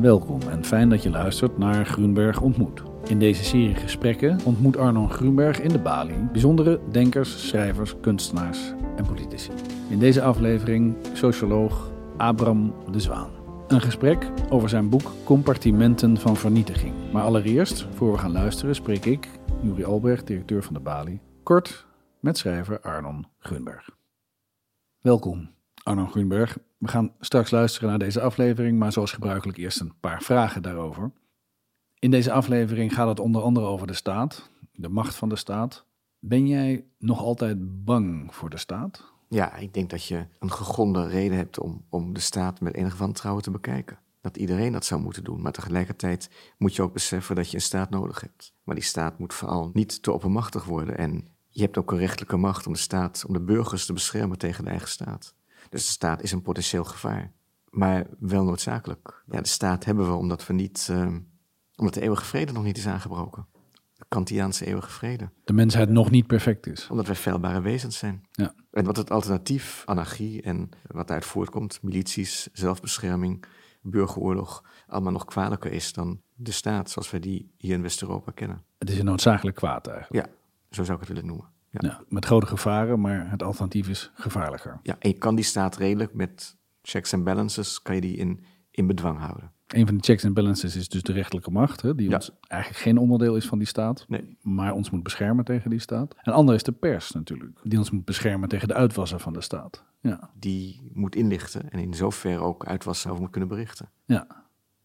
Welkom en fijn dat je luistert naar Groenberg ontmoet. In deze serie gesprekken ontmoet Arnon Groenberg in de Bali bijzondere denkers, schrijvers, kunstenaars en politici. In deze aflevering socioloog Abram de Zwaan. Een gesprek over zijn boek Compartimenten van Vernietiging. Maar allereerst, voor we gaan luisteren, spreek ik, Juri Albrecht, directeur van de Bali, kort met schrijver Arnon Groenberg. Welkom, Arnon Groenberg. We gaan straks luisteren naar deze aflevering, maar zoals gebruikelijk eerst een paar vragen daarover. In deze aflevering gaat het onder andere over de staat, de macht van de staat. Ben jij nog altijd bang voor de staat? Ja, ik denk dat je een gegronde reden hebt om, om de staat met enig wantrouwen te bekijken. Dat iedereen dat zou moeten doen. Maar tegelijkertijd moet je ook beseffen dat je een staat nodig hebt. Maar die staat moet vooral niet te oppermachtig worden. En je hebt ook een rechtelijke macht om de staat, om de burgers te beschermen tegen de eigen staat. Dus de staat is een potentieel gevaar. Maar wel noodzakelijk. Ja, de staat hebben we omdat we niet, uh, omdat de eeuwige vrede nog niet is aangebroken. De Kantiaanse eeuwige vrede. De mensheid nog niet perfect is. Omdat wij feilbare wezens zijn. Ja. En wat het alternatief, anarchie en wat daaruit voortkomt, milities, zelfbescherming, burgeroorlog, allemaal nog kwalijker is dan de staat zoals wij die hier in West-Europa kennen. Het is een noodzakelijk kwaad eigenlijk. Ja, zo zou ik het willen noemen. Ja. Met grote gevaren, maar het alternatief is gevaarlijker. Ja, en je kan die staat redelijk met checks en balances, kan je die in, in bedwang houden. Een van de checks en balances is dus de rechterlijke macht, hè, die Ja. ons eigenlijk geen onderdeel is van die staat, Nee. maar ons moet beschermen tegen die staat. En ander is de pers natuurlijk, die ons moet beschermen tegen de uitwassen van de staat. Ja, Die moet inlichten en in zoverre ook uitwassen over moet kunnen berichten. ja,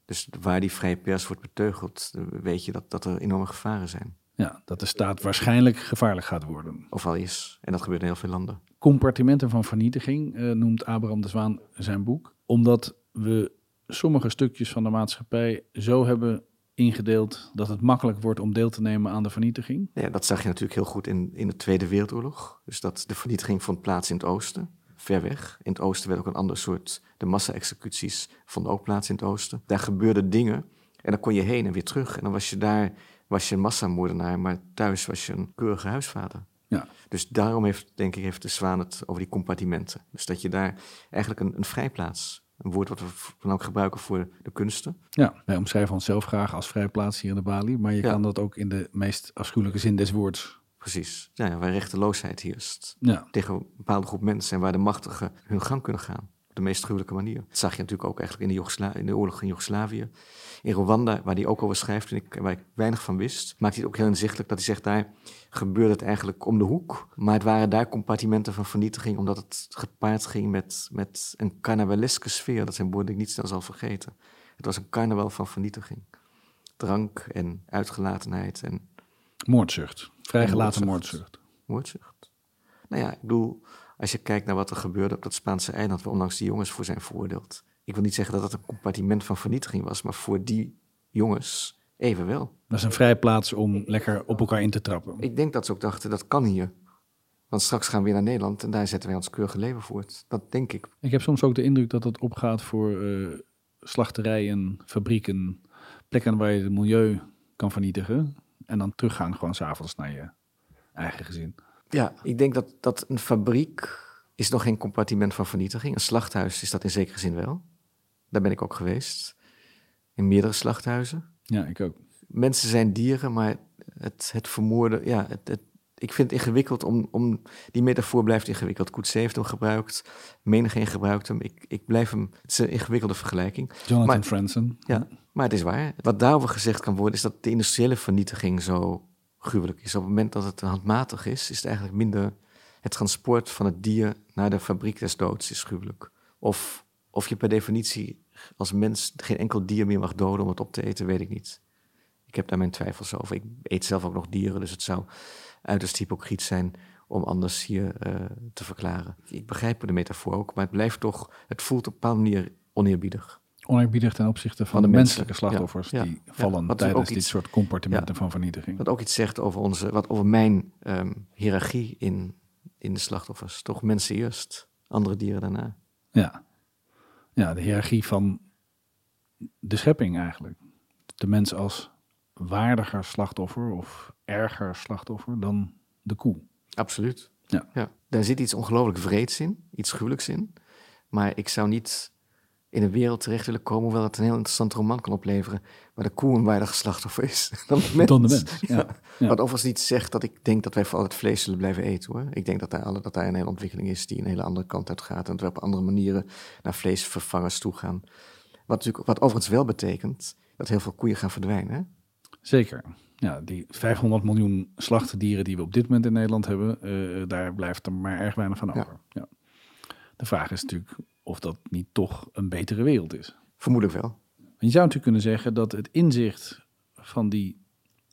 Dus waar die vrije pers wordt beteugeld, weet je dat, dat er enorme gevaren zijn. Ja, dat de staat waarschijnlijk gevaarlijk gaat worden. Of al is. En dat gebeurt in heel veel landen. Compartimenten van vernietiging eh, noemt Abraham de Zwaan zijn boek, omdat we sommige stukjes van de maatschappij zo hebben ingedeeld dat het makkelijk wordt om deel te nemen aan de vernietiging. Ja, dat zag je natuurlijk heel goed in, in de Tweede Wereldoorlog. Dus dat de vernietiging vond plaats in het oosten, ver weg. In het oosten werd ook een ander soort, de massa-executies vonden ook plaats in het oosten. Daar gebeurden dingen en dan kon je heen en weer terug. En dan was je daar, was je een massamoordenaar, maar thuis was je een keurige huisvader. Ja, Dus daarom heeft, denk ik, heeft de Zwaan het over die compartimenten. Dus dat je daar eigenlijk een, een vrijplaats, een woord wat we van ook gebruiken voor de kunsten. Ja, wij omschrijven onszelf graag als vrijplaats hier in de Bali, maar je Ja. kan dat ook in de meest afschuwelijke zin des woords. Precies. Ja, waar rechteloosheid heerst. Ja, tegen een bepaalde groep mensen en waar de machtigen hun gang kunnen gaan. De meest gruwelijke manier. Dat zag je natuurlijk ook eigenlijk in de, Jugosla- in de oorlog in Joegoslavië. In Rwanda, waar hij ook over schrijft en ik, waar ik weinig van wist, maakt hij het ook heel inzichtelijk dat hij zegt daar gebeurde het eigenlijk om de hoek. Maar het waren daar compartimenten van vernietiging, omdat het gepaard ging met, met een carnavaleske sfeer. Dat zijn woorden die ik niet snel zal vergeten. Het was een carnaval van vernietiging. Drank en uitgelatenheid en moordzucht. Vrijgelaten En moordzucht. moordzucht. Nou ja, ik bedoel, als je kijkt naar wat er gebeurde op dat Spaanse eiland, waar onlangs die jongens voor zijn veroordeeld. Ik wil niet zeggen dat het een compartiment van vernietiging was, maar voor die jongens evenwel. Dat is een vrijplaats om lekker op elkaar in te trappen. Ik denk dat ze ook dachten, dat kan hier. Want straks gaan we weer naar Nederland en daar zetten wij ons keurige leven voort. Dat denk ik. Ik heb soms ook de indruk dat het opgaat voor eh, slachterijen, fabrieken, plekken waar je het milieu kan vernietigen. En dan teruggaan gewoon s'avonds naar je eigen gezin. Ja, ik denk dat, dat een fabriek is nog geen compartiment van vernietiging. Een slachthuis is dat in zekere zin wel. Daar ben ik ook geweest. In meerdere slachthuizen. Ja, ik ook. mensen zijn dieren, maar het, het vermoorden, ja, het, het, ik vind het ingewikkeld om, om, die metafoor blijft ingewikkeld. Coetzee heeft hem gebruikt, menigeen gebruikt hem. Ik, ik blijf hem, het is een ingewikkelde vergelijking. Jonathan Maar- Franzen. Ja, maar het is waar. Wat daarover gezegd kan worden, is dat de industriële vernietiging zo gruwelijk is. Op het moment dat het handmatig is, is het eigenlijk minder het transport van het dier naar de fabriek des doods is gruwelijk. Of, of je per definitie als mens geen enkel dier meer mag doden om het op te eten, weet ik niet. Ik heb daar mijn twijfels over. Ik eet zelf ook nog dieren, dus het zou uiterst hypocriet zijn om anders hier eh, te verklaren. Ik begrijp de metafoor ook, maar het blijft toch, het voelt op een bepaalde manier oneerbiedig. Oneerbiedig ten opzichte van, Van de menselijke slachtoffers Ja, die ja. vallen tijdens dit iets- soort compartimenten van vernietiging. Wat ook iets zegt over, onze, wat over mijn ehm, hiërarchie in, in de slachtoffers. Toch mensen eerst, andere dieren daarna. Ja. ja, de hiërarchie van de schepping eigenlijk. De mens als waardiger slachtoffer of erger slachtoffer dan de koe. Absoluut. Ja. ja. Daar zit iets ongelooflijk vreeds in, iets gruwelijks in. Maar ik zou niet in een wereld terecht willen komen, hoewel het een heel interessant roman kan opleveren, waar de koe een waardig slachtoffer is dan de mens. Dan de mens, ja. Ja. Wat overigens niet zegt dat ik denk dat wij voor het vlees zullen blijven eten hoor. Ik denk dat daar, alle, dat daar een hele ontwikkeling is die een hele andere kant uit gaat en dat we op andere manieren naar vleesvervangers toe gaan. Wat, natuurlijk, wat overigens wel betekent dat heel veel koeien gaan verdwijnen. Hè? Zeker. Ja, die 500 miljoen slachtdieren die we op dit moment in Nederland hebben, eh, daar blijft er maar erg weinig van over. Ja. De vraag is natuurlijk of dat niet toch een betere wereld is. Vermoedelijk wel. Je zou natuurlijk kunnen zeggen dat het inzicht van die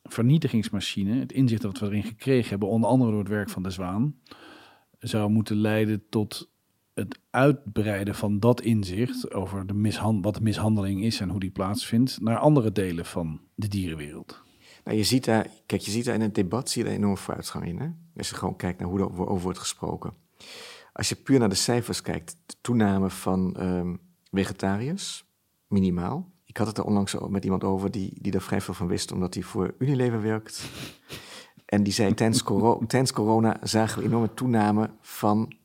vernietigingsmachine, het inzicht dat we erin gekregen hebben, onder andere door het werk van de Zwaan, zou moeten leiden tot het uitbreiden van dat inzicht over de mishan wat mishandeling is en hoe die plaatsvindt naar andere delen van de dierenwereld. Nou, je ziet daar, kijk, je ziet daar in het debat zie je daar enorme vooruitgang in. Hè? Als je gewoon kijkt naar hoe er over wordt gesproken. Als je puur naar de cijfers kijkt, de toename van um, vegetariërs, minimaal. Ik had het er onlangs met iemand over die, die er vrij veel van wist, omdat hij voor Unilever werkt. En die zei, tijdens, coro tijdens corona zagen we enorme toename van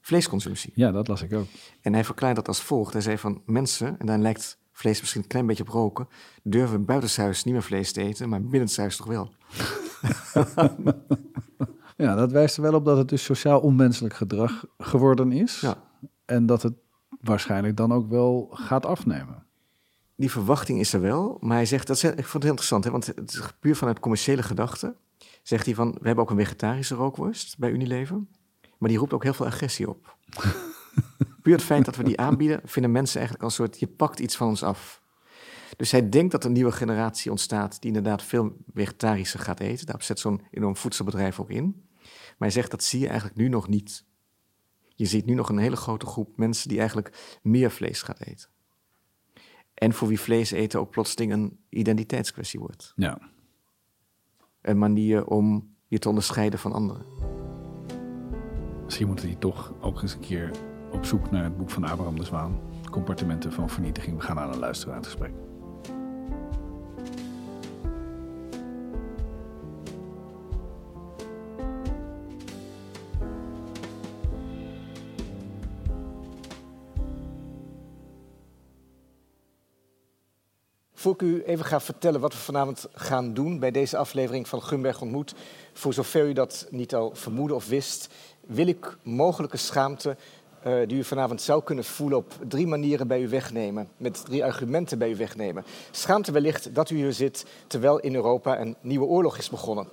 vleesconsumptie. Ja, dat las ik ook. En hij verklaarde dat als volgt. Hij zei van mensen, en dan lijkt vlees misschien een klein beetje op roken, durven buitenshuis niet meer vlees te eten, maar binnenshuis toch wel. ja, dat wijst er wel op dat het dus sociaal onmenselijk gedrag geworden is. Ja. En dat het waarschijnlijk dan ook wel gaat afnemen. Die verwachting is er wel, maar hij zegt, dat ik vond het heel interessant, hè, want het is puur vanuit commerciële gedachten. Zegt hij van, we hebben ook een vegetarische rookworst bij Unilever, maar die roept ook heel veel agressie op. puur het feit dat we die aanbieden, vinden mensen eigenlijk als een soort, je pakt iets van ons af. Dus hij denkt dat een nieuwe generatie ontstaat die inderdaad veel vegetarischer gaat eten. Daar zet zo'n enorm voedselbedrijf ook in. Maar hij zegt dat zie je eigenlijk nu nog niet. Je ziet nu nog een hele grote groep mensen die eigenlijk meer vlees gaat eten. En voor wie vlees eten ook plotseling een identiteitskwestie wordt. Ja. Een manier om je te onderscheiden van anderen. Misschien moeten die toch ook eens een keer op zoek naar het boek van Abraham de Zwaan. Compartimenten van vernietiging. We gaan naar een luisteraarsgesprek. Voor ik u even ga vertellen wat we vanavond gaan doen bij deze aflevering van Gunberg ontmoet, voor zover u dat niet al vermoedde of wist, wil ik mogelijke schaamte uh, die u vanavond zou kunnen voelen op drie manieren bij u wegnemen. Met drie argumenten bij u wegnemen. Schaamte wellicht dat u hier zit terwijl in Europa een nieuwe oorlog is begonnen.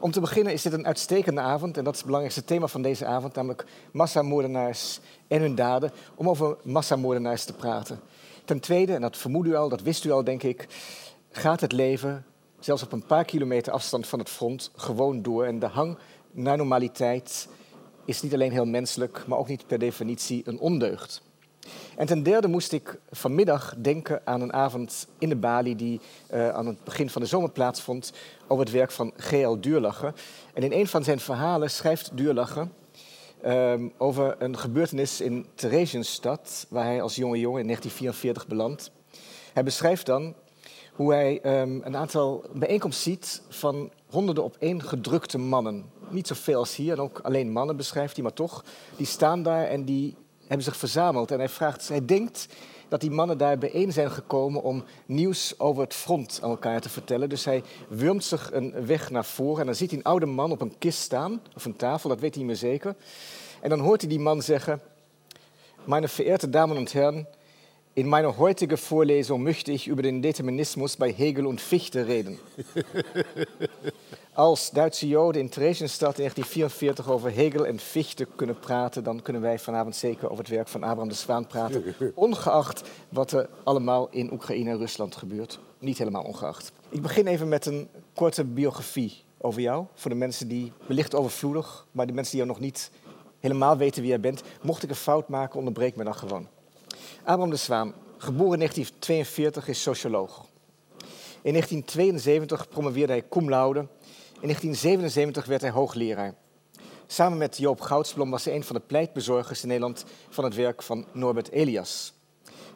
Om te beginnen is dit een uitstekende avond en dat is het belangrijkste thema van deze avond, namelijk massamoordenaars en hun daden, om over massamoordenaars te praten. Ten tweede, en dat vermoedt u al, dat wist u al denk ik, gaat het leven, zelfs op een paar kilometer afstand van het front, gewoon door. En de hang naar normaliteit is niet alleen heel menselijk, maar ook niet per definitie een ondeugd. En ten derde moest ik vanmiddag denken aan een avond in de Bali die uh, aan het begin van de zomer plaatsvond over het werk van G.L. Duurlacher. En in een van zijn verhalen schrijft Duurlacher um, over een gebeurtenis in Theresienstadt, waar hij als jonge jongen in 1944 belandt. Hij beschrijft dan hoe hij um, een aantal bijeenkomsten ziet van honderden op één gedrukte mannen. Niet zoveel als hier, en ook alleen mannen beschrijft hij, maar toch. Die staan daar en die hebben zich verzameld. En hij vraagt, hij denkt dat die mannen daar bijeen zijn gekomen om nieuws over het front aan elkaar te vertellen. Dus hij wurmt zich een weg naar voren en dan ziet hij een oude man op een kist staan, of een tafel, dat weet hij niet meer zeker. En dan hoort hij die man zeggen, meine verehrte Damen und Herren, in meiner heutigen Vorlesung möchte ich über den Determinismus bei Hegel und Fichte reden. Als Duitse Joden in Theresienstadt in 1944 over Hegel en Fichte kunnen praten, dan kunnen wij vanavond zeker over het werk van Abraham de Zwaan praten. Ongeacht wat er allemaal in Oekraïne en Rusland gebeurt. Niet helemaal ongeacht. Ik begin even met een korte biografie over jou. Voor de mensen die wellicht overvloedig, maar de mensen die jou nog niet helemaal weten wie jij bent. Mocht ik een fout maken, onderbreek me dan gewoon. Abraham de Zwaan, geboren in 1942, is socioloog. In 1972 promoveerde hij cum laude. In 1977 werd hij hoogleraar. Samen met Joop Goudsblom was hij een van de pleitbezorgers in Nederland van het werk van Norbert Elias.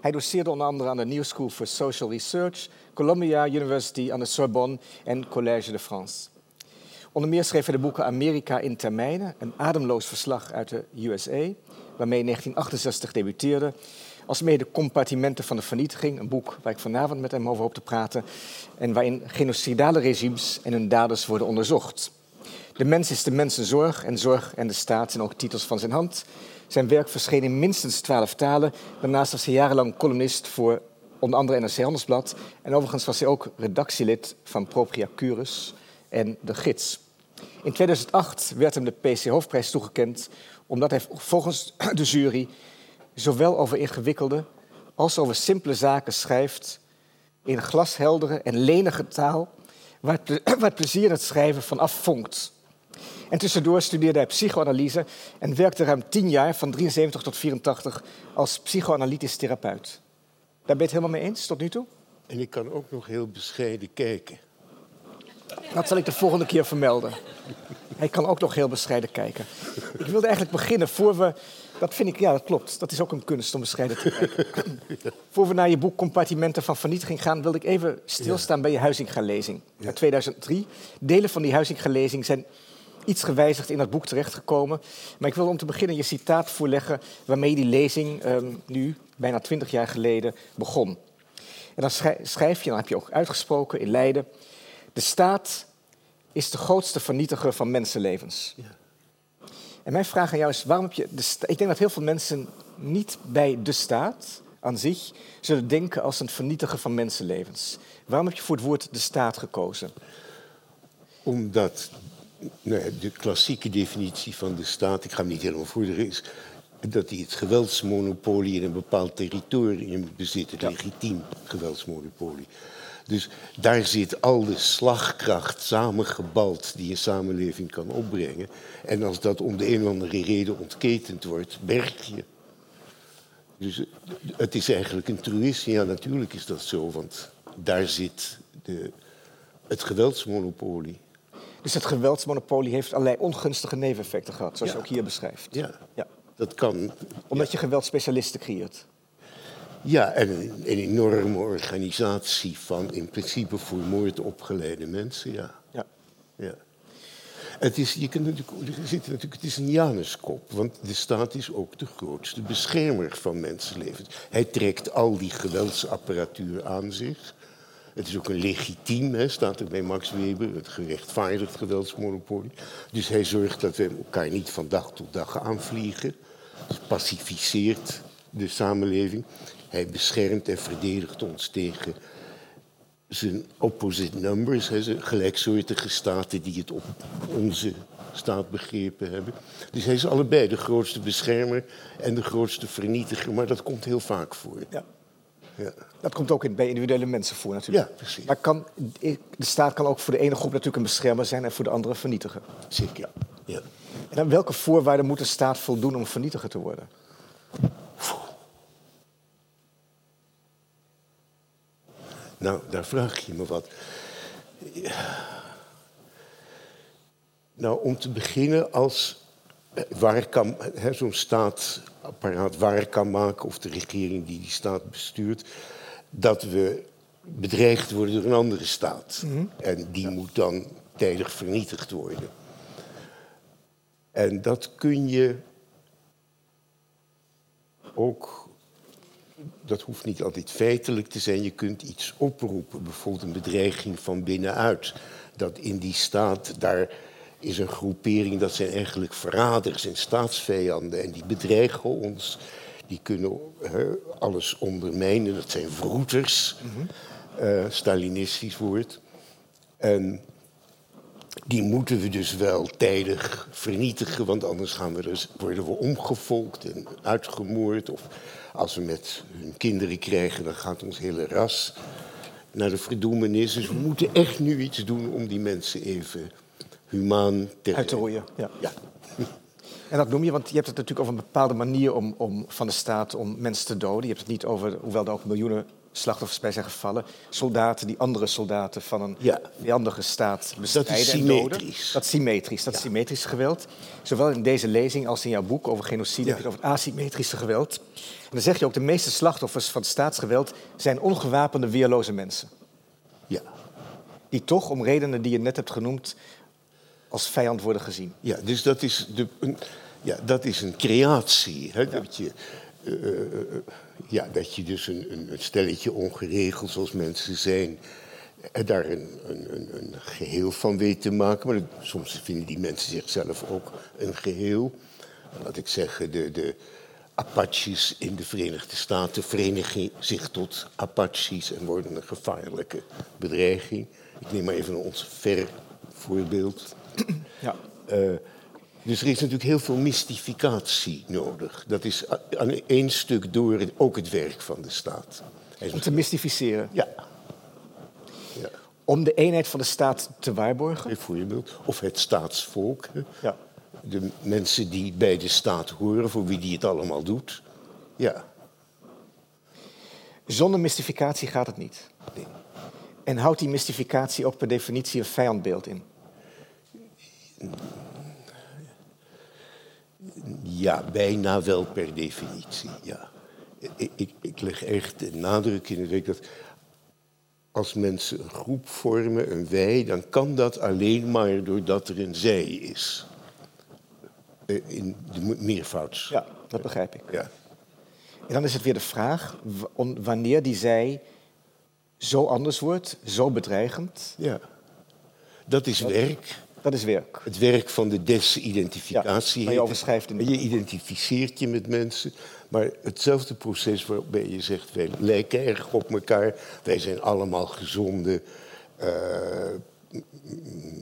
Hij doseerde onder andere aan de New School for Social Research, Columbia University aan de Sorbonne en Collège de France. Onder meer schreef hij de boeken Amerika in termijnen, een ademloos verslag uit de USA, waarmee in 1968 debuteerde. Als mede compartimenten van de vernietiging. Een boek waar ik vanavond met hem over hoop te praten. En waarin genocidale regimes en hun daders worden onderzocht. De mens is de mensenzorg en zorg en de staat zijn ook titels van zijn hand. Zijn werk verscheen in minstens twaalf talen. Daarnaast was hij jarenlang columnist voor onder andere NRC Handelsblad. En overigens was hij ook redactielid van Propria Curus en De Gids. In 2008 werd hem de PC Hoofdprijs toegekend omdat hij volgens de jury zowel over ingewikkelde als over simpele zaken schrijft in glasheldere en lenige taal, waar het, plezier het schrijven van afvonkt. En tussendoor studeerde hij psychoanalyse en werkte ruim tien jaar, van 73 tot 84, als psychoanalytisch therapeut. Daar ben je het helemaal mee eens tot nu toe? En ik kan ook nog heel bescheiden kijken. Dat zal ik de volgende keer vermelden. Hij kan ook nog heel bescheiden kijken. Ik wilde eigenlijk beginnen voor we. Dat vind ik, ja, dat klopt. Dat is ook een kunst om bescheiden te kijken. voor we naar je boek Compartimenten van Vernietiging gaan, wilde ik even stilstaan bij je Huizinga-lezing uit 2003. Delen van die Huizinga-lezing zijn iets gewijzigd in dat boek terechtgekomen. Maar ik wil om te beginnen je citaat voorleggen waarmee die lezing ehm, nu, bijna twintig jaar geleden, begon. En dan schrijf je, dan heb je ook uitgesproken in Leiden. De staat is de grootste vernietiger van mensenlevens. Ja. En mijn vraag aan jou is, waarom heb je... De ik denk dat heel veel mensen niet bij de staat aan zich zullen denken als een vernietiger van mensenlevens. Waarom heb je voor het woord de staat gekozen? Omdat nou de klassieke definitie van de staat, ik ga hem niet helemaal voeren, is dat hij het geweldsmonopolie in een bepaald territorium bezit, het legitiem geweldsmonopolie. Dus daar zit al de slagkracht samengebald die een samenleving kan opbrengen. En als dat om de een of andere reden ontketend wordt, berg je. Dus het is eigenlijk een truïsme. Ja, natuurlijk is dat zo, want daar zit de, het geweldsmonopolie. Dus het geweldsmonopolie heeft allerlei ongunstige neveneffecten gehad, zoals je ook hier beschrijft. Ja, ja. dat kan. Omdat je geweldspecialisten creëert. Ja, en een, enorme organisatie van in principe voor moord opgeleide mensen, ja. ja. ja. Het is, je kunt natuurlijk, er zit natuurlijk, het is een Januskop, want de staat is ook de grootste beschermer van mensenlevens. Hij trekt al die geweldsapparatuur aan zich. Het is ook een legitiem, hè, staat er bij Max Weber, het gerechtvaardigd geweldsmonopolie. Dus hij zorgt dat we elkaar niet van dag tot dag aanvliegen. Het pacificeert de samenleving. Hij beschermt en verdedigt ons tegen zijn opposite numbers, hè, zijn gelijksoortige staten die het op onze staat begrepen hebben. Dus hij is allebei de grootste beschermer en de grootste vernietiger, maar dat komt heel vaak voor. Ja. Ja. Dat komt ook bij individuele mensen voor natuurlijk. Ja, precies. Maar kan, de staat kan ook voor de ene groep natuurlijk een beschermer zijn en voor de andere vernietigen. Zeker, ja. En aan welke voorwaarden moet de staat voldoen om vernietiger te worden? Nou, daar vraag je me wat. Nou, om te beginnen als eh, waar kan zo'n staatapparaat waar kan maken, of de regering die die staat bestuurt, dat we bedreigd worden door een andere staat. Mhm. En die moet dan tijdig vernietigd worden. En dat kun je ook dat hoeft niet altijd feitelijk te zijn. Je kunt iets oproepen, bijvoorbeeld een bedreiging van binnenuit. Dat in die staat, daar is een groepering, dat zijn eigenlijk verraders en staatsvijanden. En die bedreigen ons. Die kunnen alles ondermijnen. Dat zijn vroeters, mm Stalinistisch woord. En die moeten we dus wel tijdig vernietigen, want anders gaan we dus, worden we omgevolkt en uitgemoord. Of als we met hun kinderen krijgen, dan gaat ons hele ras naar de verdoemenis. Dus we moeten echt nu iets doen om die mensen even humaan te... Uit te roeien, ja. ja. En dat noem je, want je hebt het natuurlijk over een bepaalde manier om, om, van de staat om mensen te doden. Je hebt het niet over, hoewel er ook miljoenen slachtoffers bij zijn gevallen. Soldaten die andere soldaten van een ja. vijandige staat bestrijden dat is symmetrisch. Dat is symmetrisch. Dat is symmetrisch geweld. Zowel in deze lezing als in jouw boek over genocide heb je het over asymmetrische geweld. En dan zeg je ook, de meeste slachtoffers van staatsgeweld zijn ongewapende, weerloze mensen. Ja. Die toch, om redenen die je net hebt genoemd, als vijand worden gezien. Ja, dus dat is, de, een, ja, dat is een creatie. Hè, dat je, ja, dat je dus een, een, stelletje ongeregeld zoals mensen zijn, daar een, een, een, geheel van weet te maken. Maar soms vinden die mensen zichzelf ook een geheel. Laat ik zeggen, de, de Apaches in de Verenigde Staten verenigen zich tot Apaches en worden een gevaarlijke bedreiging. Ik neem maar even ons ver voorbeeld. Ja. Uh, dus er is natuurlijk heel veel mystificatie nodig. Dat is aan één stuk door ook het werk van de staat. Om te mystificeren? Ja. ja. Om de eenheid van de staat te waarborgen? Bijvoorbeeld. Of het staatsvolk. Ja. De mensen die bij de staat horen, voor wie die het allemaal doet. Ja. Zonder mystificatie gaat het niet. Nee. En houdt die mystificatie ook per definitie een vijandbeeld in? Ja, bijna wel per definitie, ja. Ik, ik, ik leg echt de nadruk in het dat als mensen een groep vormen, een wij, dan kan dat alleen maar doordat er een zij is. Eh, in de meervouds. Ja, dat begrijp ik. Ja. En dan is het weer de vraag wanneer die zij zo anders wordt, zo bedreigend. Ja, dat is werk. Dat is werk. Het werk van de desidentificatie. Ja, je overschrijft Je identificeert je met mensen. Maar hetzelfde proces waarbij je zegt, wij lijken erg op elkaar. Wij zijn allemaal gezonde, uh,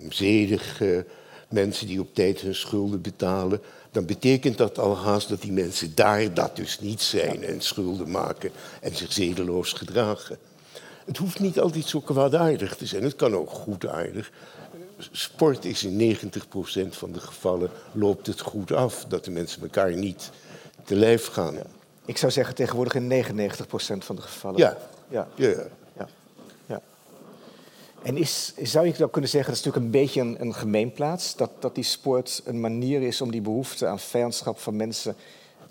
zedige mensen die op tijd hun schulden betalen. Dan betekent dat al haast dat die mensen daar dat dus niet zijn. En schulden maken en zich zedeloos gedragen. Het hoeft niet altijd zo kwaadaardig te zijn. Het kan ook goedaardig sport is in 90% van de gevallen loopt het goed af. Dat de mensen elkaar niet te lijf gaan. Ik zou zeggen tegenwoordig in 99% van de gevallen. Ja. Ja. ja. ja. ja. En is, zou je dan kunnen zeggen, dat is natuurlijk een beetje een, een gemeenplaats, dat, dat die sport een manier is om die behoefte aan vijandschap van mensen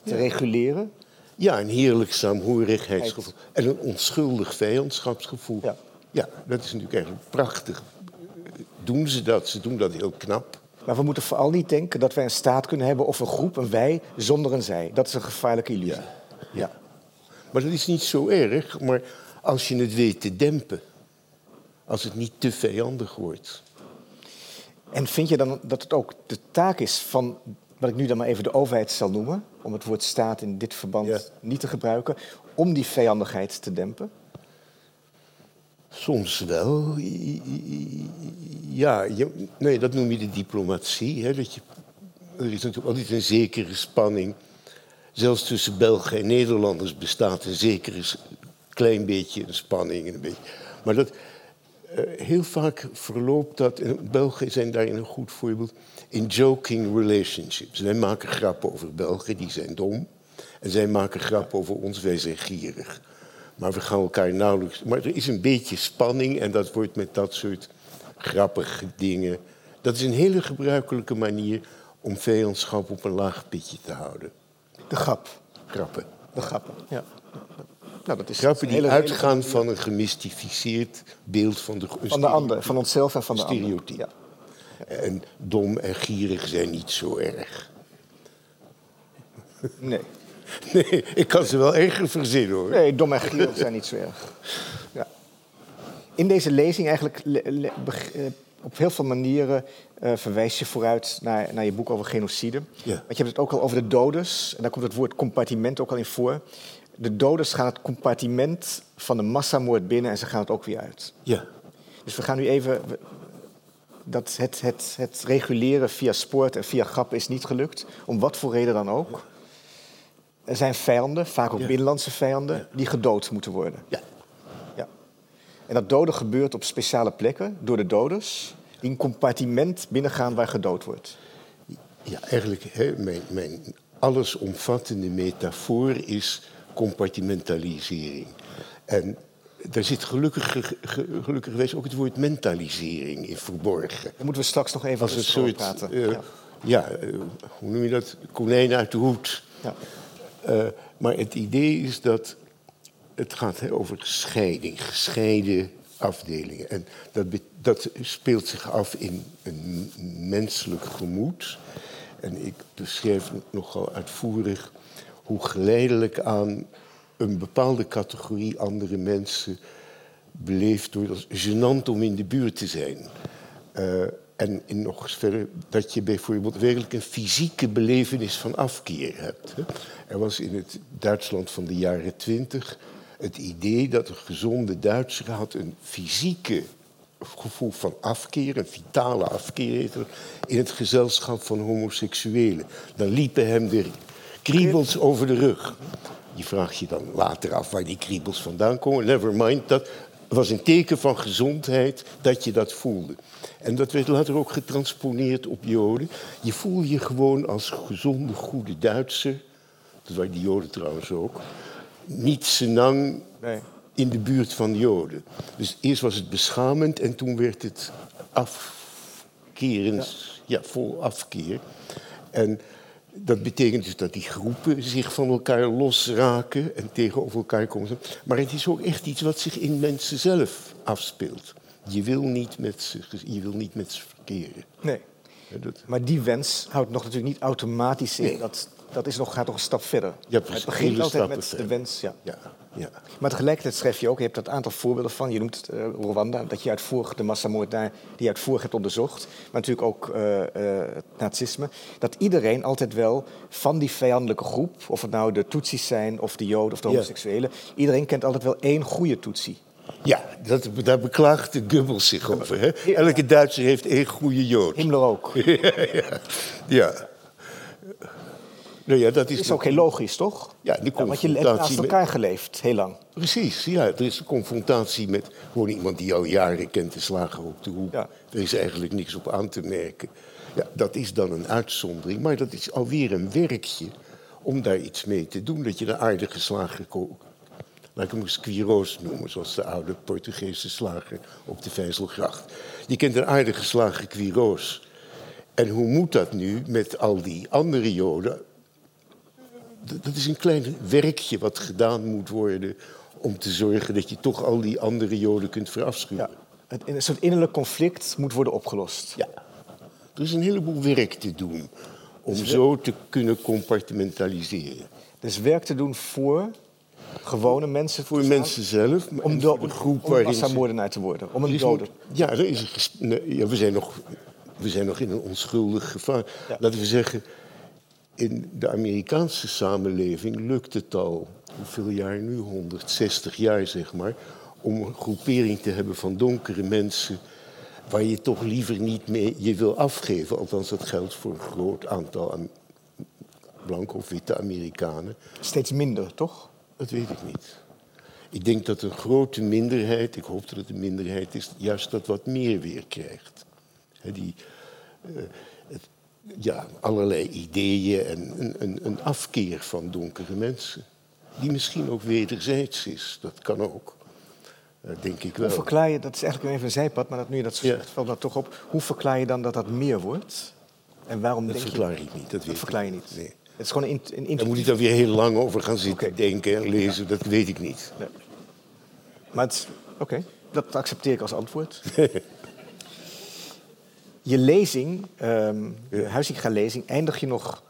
te reguleren? Ja, een heerlijk saamhorigheidsgevoel. En een onschuldig vijandschapsgevoel. Ja. ja, dat is natuurlijk eigenlijk prachtig doen ze dat. Ze doen dat heel knap. Maar we moeten vooral niet denken dat wij een staat kunnen hebben of een groep, een wij, zonder een zij. Dat is een gevaarlijke illusie. Ja. ja. Maar dat is niet zo erg, maar als je het weet te dempen. Als het niet te vijandig wordt. En vind je dan dat het ook de taak is van, wat ik nu dan maar even de overheid zal noemen, om het woord staat in dit verband niet te gebruiken, om die vijandigheid te dempen? Soms wel. Ja, nee, dat noem je de diplomatie. Hè, dat je, er is natuurlijk altijd een zekere spanning. Zelfs tussen Belgen en Nederlanders bestaat een zekere klein beetje een spanning. Een beetje. Maar dat, uh, heel vaak verloopt dat, en Belgen zijn daarin een goed voorbeeld, in joking relationships. Wij maken grappen over Belgen, die zijn dom. En zij maken grappen over ons, wij zijn gierig. Maar we gaan elkaar nauwelijks. Maar er is een beetje spanning en dat wordt met dat soort grappige dingen. Dat is een hele gebruikelijke manier om vijandschap op een laag pitje te houden. De grap. Grappen. De grappen, ja. Nou, dat is Grappen die uitgaan van een gemystificeerd beeld van de... Van de ander, van onszelf en van de stereotype. ander. Ja. En dom en gierig zijn niet zo erg. Nee. Nee, ik kan ze wel erger verzinnen hoor. Nee, dom en gierig zijn niet zo erg. Ja. In deze lezing eigenlijk eh, op heel veel manieren uh, verwijs je vooruit naar, naar je boek over genocide. Ja. Want je hebt het ook al over de doders. En daar komt het woord compartiment ook al in voor. De doders gaan het compartiment van de massamoord binnen en ze gaan het ook weer uit. Ja. Dus we gaan nu even. Dat het, het, het reguleren via sport en via grappen is niet gelukt. Om wat voor reden dan ook. Er zijn vijanden, vaak ook binnenlandse vijanden, die gedood moeten worden. Ja. ja. En dat doden gebeurt op speciale plekken door de doders, die een compartiment binnengaan waar gedood wordt. Ja, eigenlijk, hè, mijn, mijn allesomvattende metafoor is compartimentalisering. En daar zit gelukkig, gelukkig ook het woord mentalisering in verborgen. Daar moeten we straks nog even over praten. Uh, ja, ja uh, hoe noem je dat? Konijn uit de hoed. Ja. Uh, maar het idee is dat het gaat over scheiding, gescheiden afdelingen. En dat, dat speelt zich af in een menselijk gemoed. En ik beschrijf nogal uitvoerig hoe geleidelijk aan een bepaalde categorie andere mensen beleefd wordt als gênant om in de buurt te zijn. Uh, en nog eens verder dat je bijvoorbeeld werkelijk een fysieke belevenis van afkeer hebt. Er was in het Duitsland van de jaren twintig het idee dat een gezonde Duitser had een fysieke gevoel van afkeer, een vitale afkeer in het gezelschap van homoseksuelen. Dan liepen hem de kriebels over de rug. Je vraagt je dan later af waar die kriebels vandaan komen. Never mind, dat was een teken van gezondheid dat je dat voelde. En dat werd later ook getransponeerd op Joden. Je voel je gewoon als gezonde, goede Duitser. Dat waren die Joden trouwens ook. Niet senang nee. in de buurt van Joden. Dus eerst was het beschamend en toen werd het afkerend. Ja, vol afkeer. En dat betekent dus dat die groepen zich van elkaar losraken en tegenover elkaar komen. Maar het is ook echt iets wat zich in mensen zelf afspeelt. Je wil niet met ze, je wil niet met ze verkeren. Nee. Maar die wens houdt nog natuurlijk niet automatisch in. Dat, dat is nog, gaat nog een stap verder. Ja, Het begint altijd met de wens. Ja. Ja, ja. Maar tegelijkertijd schrijf je ook, je hebt een aantal voorbeelden van. Je noemt uh, Rwanda, dat je uitvoerig de massamoord daar, die je uitvoerig hebt onderzocht. Maar natuurlijk ook uh, uh, het nazisme. Dat iedereen altijd wel van die vijandelijke groep, of het nou de Tutsis zijn, of de Joden of de homoseksuelen, iedereen kent altijd wel één goede Tutsi. Ja, dat, daar beklaagt de Goebbels zich over. Hè? Elke Duitser heeft één goede Jood. Himmler ook. ja, ja. ja. Nou ja, dat is, is ook heel logisch, toch? Ja, de want je hebt naast elkaar geleefd, heel lang. Precies, ja. Er is een confrontatie met gewoon iemand die jou jaren kent, de slager op de hoek. Ja. Er is eigenlijk niks op aan te merken. Ja, dat is dan een uitzondering, maar dat is alweer een werkje om daar iets mee te doen. Dat je de aardige slager Laat ik hem Quiroz noemen, zoals de oude Portugese slager op de Vijzelgracht. Je kent een aardige slager Quiroz. En hoe moet dat nu met al die andere Joden? Dat is een klein werkje wat gedaan moet worden om te zorgen dat je toch al die andere Joden kunt verafschuwen. Ja, een soort innerlijk conflict moet worden opgelost. Ja, er is een heleboel werk te doen om zo te kunnen compartimentaliseren. Dus werk te doen voor gewone mensen Voor mensen zelf. Om, de, de groep om massamoordenaar te worden. Om een dode. Ja, er is een, ja, we, zijn nog, we zijn nog in een onschuldig gevaar. Laten we zeggen, in de Amerikaanse samenleving lukt het al, hoeveel jaar nu? 160 jaar zeg maar. Om een groepering te hebben van donkere mensen waar je toch liever niet mee je wil afgeven. Althans, dat geldt voor een groot aantal blanke of witte Amerikanen. Steeds minder, toch? Dat weet ik niet. Ik denk dat een grote minderheid, ik hoop dat het een minderheid is, juist dat wat meer weer krijgt. die, uh, het, ja, allerlei ideeën en een, een, afkeer van donkere mensen. Die misschien ook wederzijds is, dat kan ook. Uh, denk ik wel. Hoe verklaar je, dat is eigenlijk even een zijpad, maar dat nu je dat zo zegt, valt dat toch op. Hoe verklaar je dan dat dat meer wordt? En waarom dat denk verklaar ik niet. Dat, dat verklaar je niet. Nee. Het is gewoon een, een Daar moet ik dan weer heel lang over gaan zitten denken en lezen. Dat weet ik niet. Nee. Maar oké, dat accepteer ik als antwoord. je lezing, um, je Huizinga-lezing, eindig je nog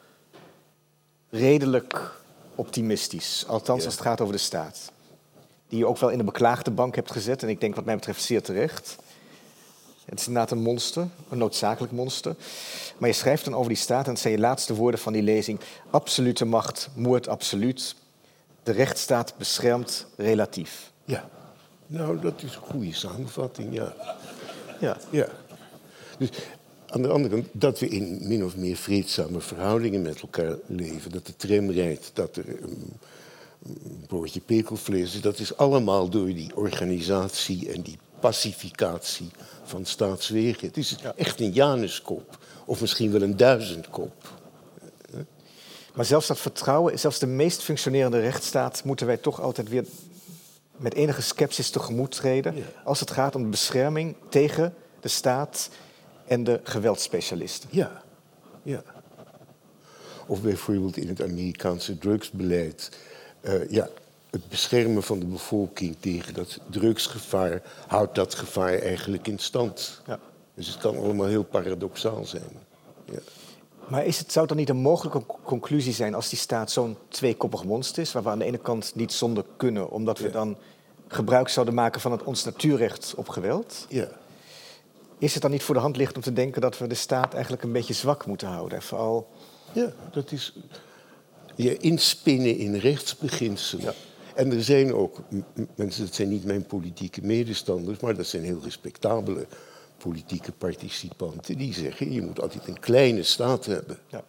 redelijk optimistisch. Althans, als het gaat over de staat. Die je ook wel in de beklaagde bank hebt gezet. En ik denk wat mij betreft zeer terecht. Het is inderdaad een monster, een noodzakelijk monster. Maar je schrijft dan over die staat, en het zijn je laatste woorden van die lezing: absolute macht, moord absoluut. De rechtsstaat beschermt relatief. Ja, nou, dat is een goede samenvatting, ja. Ja. ja. Dus aan de andere kant, dat we in min of meer vreedzame verhoudingen met elkaar leven, dat de tram rijdt, dat er een, een broodje pekelvlees is, dat is allemaal door die organisatie en die pacificatie van staatswegen. Het is echt een Januskop, of misschien wel een duizendkop. Maar zelfs dat vertrouwen, zelfs de meest functionerende rechtsstaat, moeten wij toch altijd weer met enige sceptisch tegemoet treden. Als het gaat om de bescherming tegen de staat en de geweldsspecialisten. Ja, ja. Of bijvoorbeeld in het Amerikaanse drugsbeleid. Uh, ja, het beschermen van de bevolking tegen dat drugsgevaar houdt dat gevaar eigenlijk in stand. Ja. Dus het kan allemaal heel paradoxaal zijn. Ja. Maar is het, zou het dan niet een mogelijke conclusie zijn als die staat zo'n tweekoppig monster is, waar we aan de ene kant niet zonder kunnen, omdat we dan gebruik zouden maken van het ons natuurrecht op geweld? Ja. Is het dan niet voor de hand licht om te denken dat we de staat eigenlijk een beetje zwak moeten houden? Vooral... Ja, dat is je inspinnen in rechtsbeginselen. Ja. En er zijn ook mensen, dat zijn niet mijn politieke medestanders, maar dat zijn heel respectabele politieke participanten die zeggen je moet altijd een kleine staat hebben. Ja.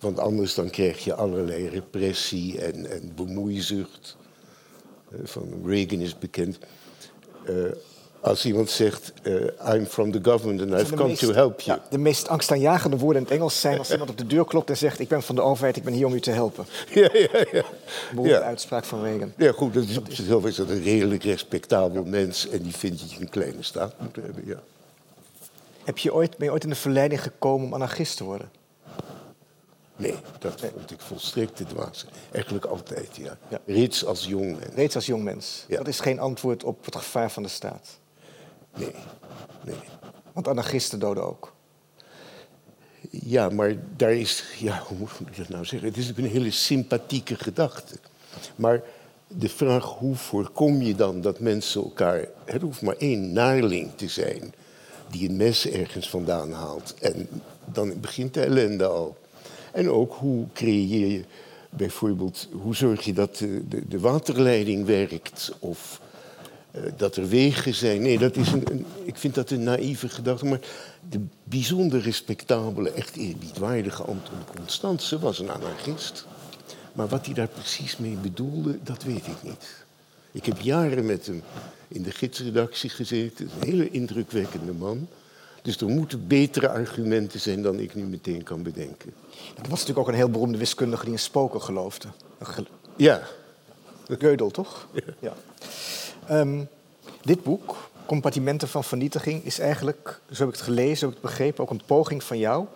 Want anders dan krijg je allerlei repressie en, en bemoeizucht. Eh, van Reagan is bekend. Uh, als iemand zegt, uh, I'm from the government and I've come to help you. Ja, de meest angstaanjagende woorden in het Engels zijn als iemand op de deur klopt en zegt, ik ben van de overheid, ik ben hier om u te helpen. Ja, ja, ja. Beroemde uitspraak van Reagan. Ja, goed, dat is, op zichzelf is dat een redelijk respectabel mens en die vindt dat je een kleine staat moet hebben, ja. Heb je ooit, ben je ooit in de verleiding gekomen om anarchist te worden? Nee, dat vond ik volstrekt te dwaas. Eigenlijk altijd, ja. ja. Reeds als jong mens. Reeds als jong mens. Ja. Dat is geen antwoord op het gevaar van de staat. Nee, nee. Want anarchisten doden ook. Ja, maar daar is, ja, hoe moet ik dat nou zeggen? Het is een hele sympathieke gedachte. Maar de vraag hoe voorkom je dan dat mensen elkaar. Er hoeft maar één naarling te zijn die een mes ergens vandaan haalt. En dan begint de ellende al. En ook hoe creëer je bijvoorbeeld, hoe zorg je dat de, de, de waterleiding werkt? Of dat er wegen zijn. Nee, dat is een, een, ik vind dat een naïeve gedachte. Maar de bijzonder respectabele, echt eerbiedwaardige Anton Constance was een anarchist. Maar wat hij daar precies mee bedoelde, dat weet ik niet. Ik heb jaren met hem in de gidsredactie gezeten. Een hele indrukwekkende man. Dus er moeten betere argumenten zijn dan ik nu meteen kan bedenken. Er was natuurlijk ook een heel beroemde wiskundige die in spoken geloofde. Ja. Gödel, toch? Ja. Ehm, dit boek, Compartimenten van Vernietiging, is eigenlijk, zo heb ik het gelezen, zo heb ik het begrepen, ook een poging van jou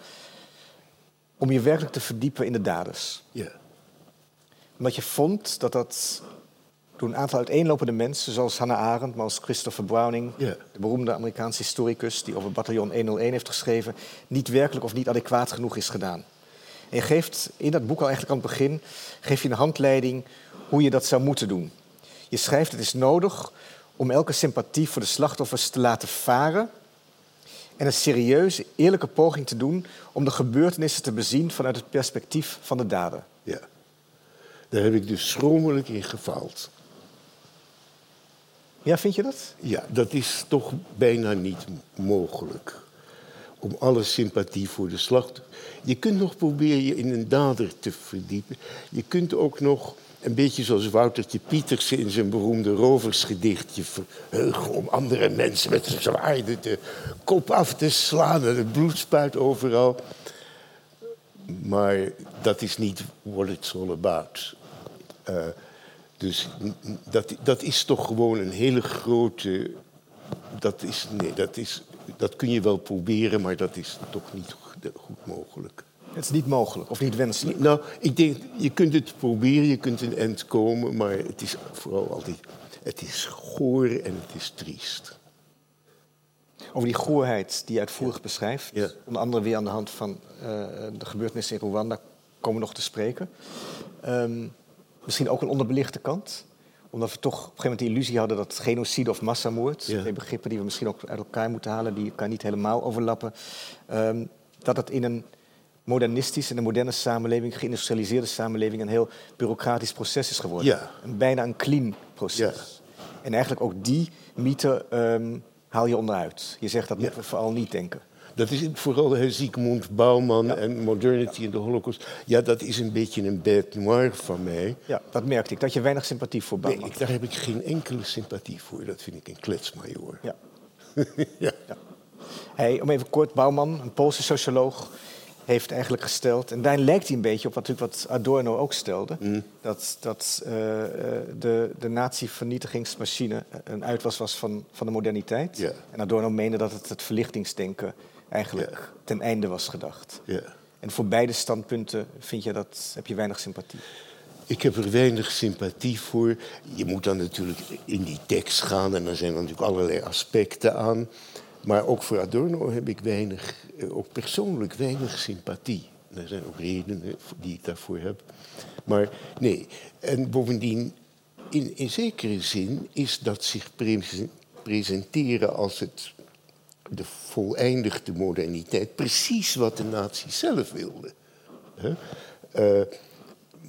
om je werkelijk te verdiepen in de daders. Ja. Omdat je vond dat dat door een aantal uiteenlopende mensen, zoals Hannah Arendt, maar als Christopher Browning, de beroemde Amerikaanse historicus die over bataljon 101 heeft geschreven, niet werkelijk of niet adequaat genoeg is gedaan. En je geeft in dat boek al eigenlijk aan het begin geef je een handleiding hoe je dat zou moeten doen. Je schrijft het is nodig om elke sympathie voor de slachtoffers te laten varen en een serieuze, eerlijke poging te doen om de gebeurtenissen te bezien vanuit het perspectief van de dader. Ja, daar heb ik dus schromelijk in gefaald. Ja, vind je dat? Ja, dat is toch bijna niet mogelijk. Om alle sympathie voor de slacht. Je kunt nog proberen je in een dader te verdiepen. Je kunt ook nog, een beetje zoals Woutertje Pietersen in zijn beroemde roversgedichtje verheugen om andere mensen met een zwaarde de kop af te slaan en het bloed spuit overal. Maar dat is niet what it's all about. Uh, dus dat, dat is toch gewoon een hele grote. Dat, is, nee, dat, is, dat kun je wel proberen, maar dat is toch niet goed mogelijk. Het is niet mogelijk of niet wenselijk? Nou, ik denk, je kunt het proberen, je kunt een eind komen, maar het is vooral altijd. Het is goor en het is triest. Over die goorheid die je uitvoerig beschrijft, ja. onder andere weer aan de hand van uh, de gebeurtenissen in Rwanda, komen we nog te spreken. Um, misschien ook een onderbelichte kant? Omdat we toch op een gegeven moment de illusie hadden dat genocide of massamoord, ja. twee begrippen die we misschien ook uit elkaar moeten halen, die elkaar niet helemaal overlappen, um, dat het in een modernistische, in een moderne samenleving, geïndustrialiseerde samenleving, een heel bureaucratisch proces is geworden. Ja. Een bijna een clean proces. Ja. En eigenlijk ook die mythe um, haal je onderuit. Je zegt dat moeten we vooral niet denken. Dat is vooral Zygmunt Bauman en Modernity en de Holocaust. Ja, dat is een beetje een bête noire van mij. Ja, dat merkte ik. Dat je weinig sympathie voor Bauman Nee, daar heb ik geen enkele sympathie voor. Dat vind ik een kletsmajor. Ja. ja. ja. Hey, om even kort, Bauman, een Poolse socioloog, heeft eigenlijk gesteld... en daar lijkt hij een beetje op wat, wat Adorno ook stelde... Mm. dat, dat uh, de, de nazi-vernietigingsmachine een uitwas was van, van de moderniteit. Ja. En Adorno meende dat het het verlichtingsdenken eigenlijk ten einde was gedacht. Ja. En voor beide standpunten vind je dat, heb je weinig sympathie? Ik heb er weinig sympathie voor. Je moet dan natuurlijk in die tekst gaan en dan zijn er natuurlijk allerlei aspecten aan. Maar ook voor Adorno heb ik weinig, eh, ook persoonlijk weinig sympathie. er zijn ook redenen die ik daarvoor heb. Maar nee, en bovendien, in, in zekere zin is dat zich presenteren als het, de voleindigde moderniteit precies wat de nazi's zelf wilden. Uh,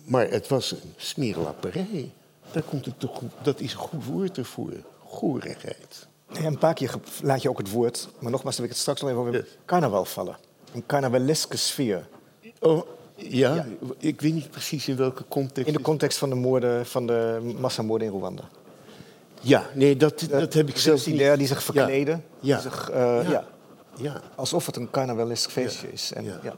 maar het was een smeerlapperij. Daar komt het toch, dat is een goed woord ervoor. Goorigheid. een paar keer laat je ook het woord, maar nogmaals, dan wil ik het straks nog even over carnaval vallen. Een carnavaleske sfeer. Oh, ja, ik weet niet precies in welke context. In de context van de moorden, van de massamoorden in Rwanda. Ja, nee, dat, dat heb ik zelf niet. die zich verkleden. Ja. Die zich, uh, ja. ja. Alsof het een carnavalesk feestje is. En, ja.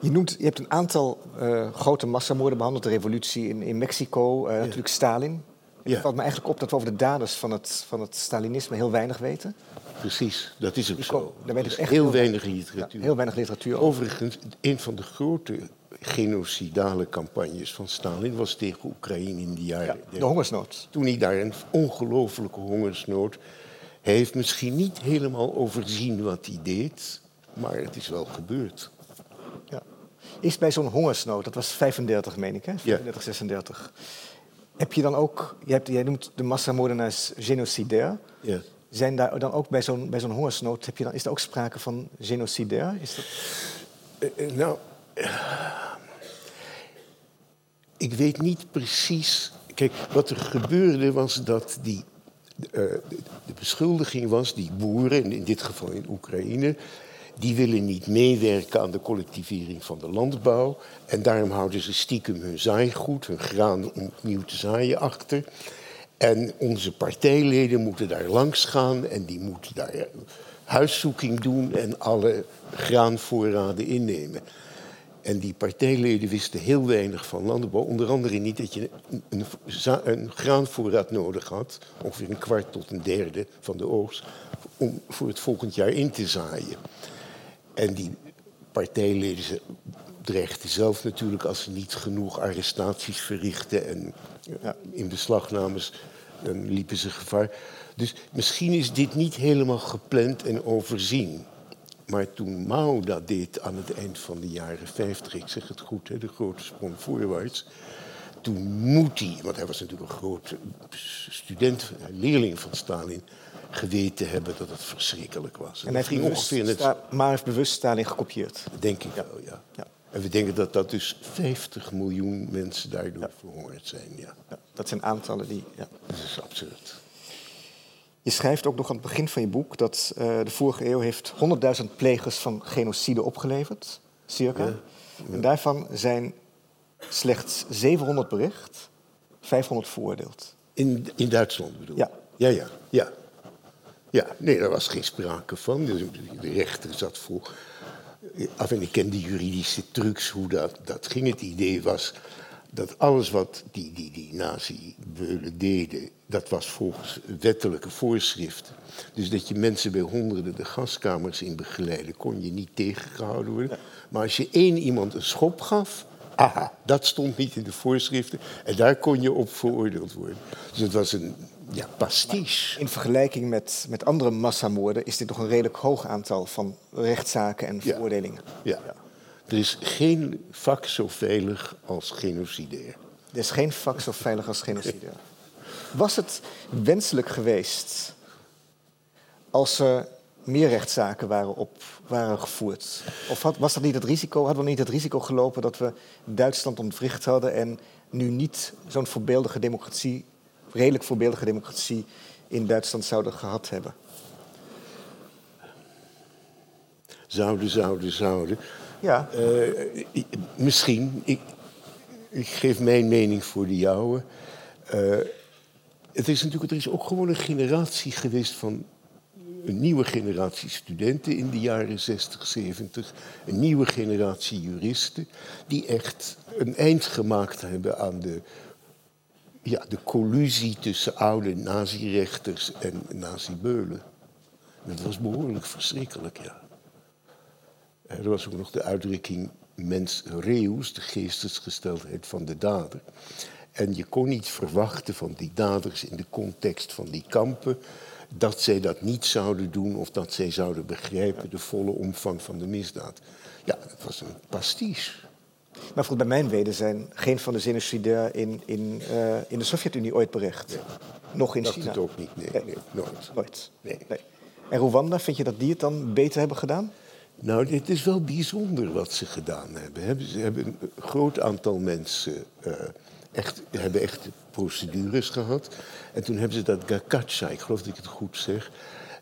Je, noemt, je hebt een aantal uh, grote massamoorden behandeld. De revolutie in, in Mexico, uh, natuurlijk Stalin. Het valt me eigenlijk op dat we over de daders van het, van het Stalinisme heel weinig weten. Precies, dat is ook zo. Daar weet ik echt heel, weinig literatuur. heel weinig literatuur. Overigens, een van de grote genocidale campagnes van Stalin was tegen Oekraïne in de jaren. Ja, de hongersnood. Toen hij daar een ongelofelijke hongersnood. Hij heeft misschien niet helemaal overzien wat hij deed, maar het is wel gebeurd. Ja. Is bij zo'n hongersnood, dat was 35, meen ik, hè? 35, 36. Heb je dan ook, jij, hebt, jij noemt de massamoordenaars genocidair. Ja. Zijn daar dan ook bij zo'n bij zo'n hongersnood, heb je dan, is er ook sprake van genocidair? Is dat... Uh, uh, nou, ik weet niet precies. Kijk, wat er gebeurde was dat die. Uh, de beschuldiging was die boeren, in dit geval in Oekraïne, die willen niet meewerken aan de collectivering van de landbouw. En daarom houden ze stiekem hun zaaigoed, hun graan opnieuw te zaaien achter. En onze partijleden moeten daar langs gaan en die moeten daar huiszoeking doen en alle graanvoorraden innemen. En die partijleden wisten heel weinig van landbouw. Onder andere niet dat je een, een, graanvoorraad nodig had, ongeveer een kwart tot een derde van de oogst, om voor het volgend jaar in te zaaien. En die partijleden dreigden zelf natuurlijk als ze niet genoeg arrestaties verrichten en ja, in beslagnames, liepen ze gevaar. Dus misschien is dit niet helemaal gepland en overzien. Maar toen Mao dat deed aan het eind van de jaren 50, ik zeg het goed, hè, de grote sprong voorwaarts. Toen moet hij, want hij was natuurlijk een grote student, leerling van Stalin, geweten hebben dat het verschrikkelijk was. En, hij ging ongeveer net... Maar heeft bewust Stalin gekopieerd. Denk ik wel, ja. ja. En we denken dat dat dus 50 miljoen mensen daardoor ja. verhongerd zijn. Ja. ja. dat zijn aantallen die. Ja. Dat is absurd. Je schrijft ook nog aan het begin van je boek dat uh, de vorige eeuw heeft 100.000 plegers van genocide opgeleverd, circa. Ja. En daarvan zijn slechts 700 bericht, 500 veroordeeld. In, in Duitsland bedoel je? Ja. Ja, ja, ja. Ja, nee, daar was geen sprake van. De, de rechter zat vol. Af en ik ken de juridische trucs hoe dat, dat ging. Het idee was dat alles wat die, die, die nazi-beulen deden, dat was volgens wettelijke voorschriften. Dus dat je mensen bij honderden de gaskamers in begeleiden, kon je niet tegengehouden worden. Maar als je één iemand een schop gaf, aha, dat stond niet in de voorschriften. En daar kon je op veroordeeld worden. Dus het was een ja, pastiche. in vergelijking met, met andere massamoorden is dit toch een redelijk hoog aantal van rechtszaken en veroordelingen. Ja. ja. Er is geen vak zo veilig als genocidair. Er is geen vak zo veilig als genocidair. Was het wenselijk geweest als er meer rechtszaken waren, op, waren gevoerd? Of had, was dat niet het risico, hadden we niet het risico gelopen dat we Duitsland ontwricht hadden en nu niet zo'n voorbeeldige democratie redelijk voorbeeldige democratie in Duitsland zouden gehad hebben? Zouden, zouden, zouden. Ja. Uh, misschien. Ik, ik, geef mijn mening voor de jouwe. Uh, het is natuurlijk, er is ook gewoon een generatie geweest van een nieuwe generatie studenten in de jaren 60, 70, een nieuwe generatie juristen, die echt een eind gemaakt hebben aan de ja, de collusie tussen oude nazirechters en nazibeulen. Dat was behoorlijk verschrikkelijk, ja. Er was ook nog de uitdrukking mens reus, de geestesgesteldheid van de dader. En je kon niet verwachten van die daders in de context van die kampen dat zij dat niet zouden doen of dat zij zouden begrijpen de volle omvang van de misdaad. Ja, dat was een pastiche. Maar volgens bij mijn weten zijn geen van de genocidair in, in, uh, in de Sovjet-Unie ooit bericht. Nog in dat China. Dat ook niet, nee, nee. nooit. Nooit. Nee. En Rwanda, vind je dat die het dan beter hebben gedaan? Nou, het is wel bijzonder wat ze gedaan hebben. Ze hebben een groot aantal mensen uh, echt, hebben echt procedures gehad. En toen hebben ze dat Gakacha, ik geloof dat ik het goed zeg,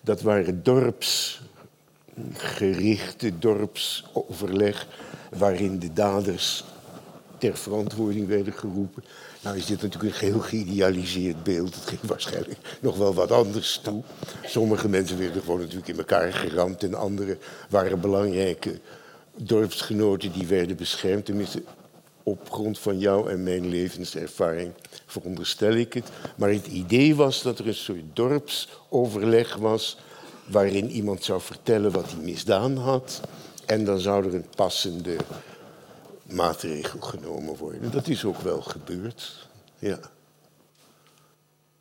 dat waren dorpsgerichte, dorpsoverleg, waarin de daders ter verantwoording werden geroepen. Nou is dit natuurlijk een geheel geïdealiseerd beeld. Het ging waarschijnlijk nog wel wat anders toe. Sommige mensen werden gewoon natuurlijk in elkaar geramd en andere waren belangrijke dorpsgenoten die werden beschermd. Tenminste, op grond van jou en mijn levenservaring veronderstel ik het. Maar het idee was dat er een soort dorpsoverleg was waarin iemand zou vertellen wat hij misdaan had. En dan zou er een passende maatregel genomen worden. Dat is ook wel gebeurd. Ja.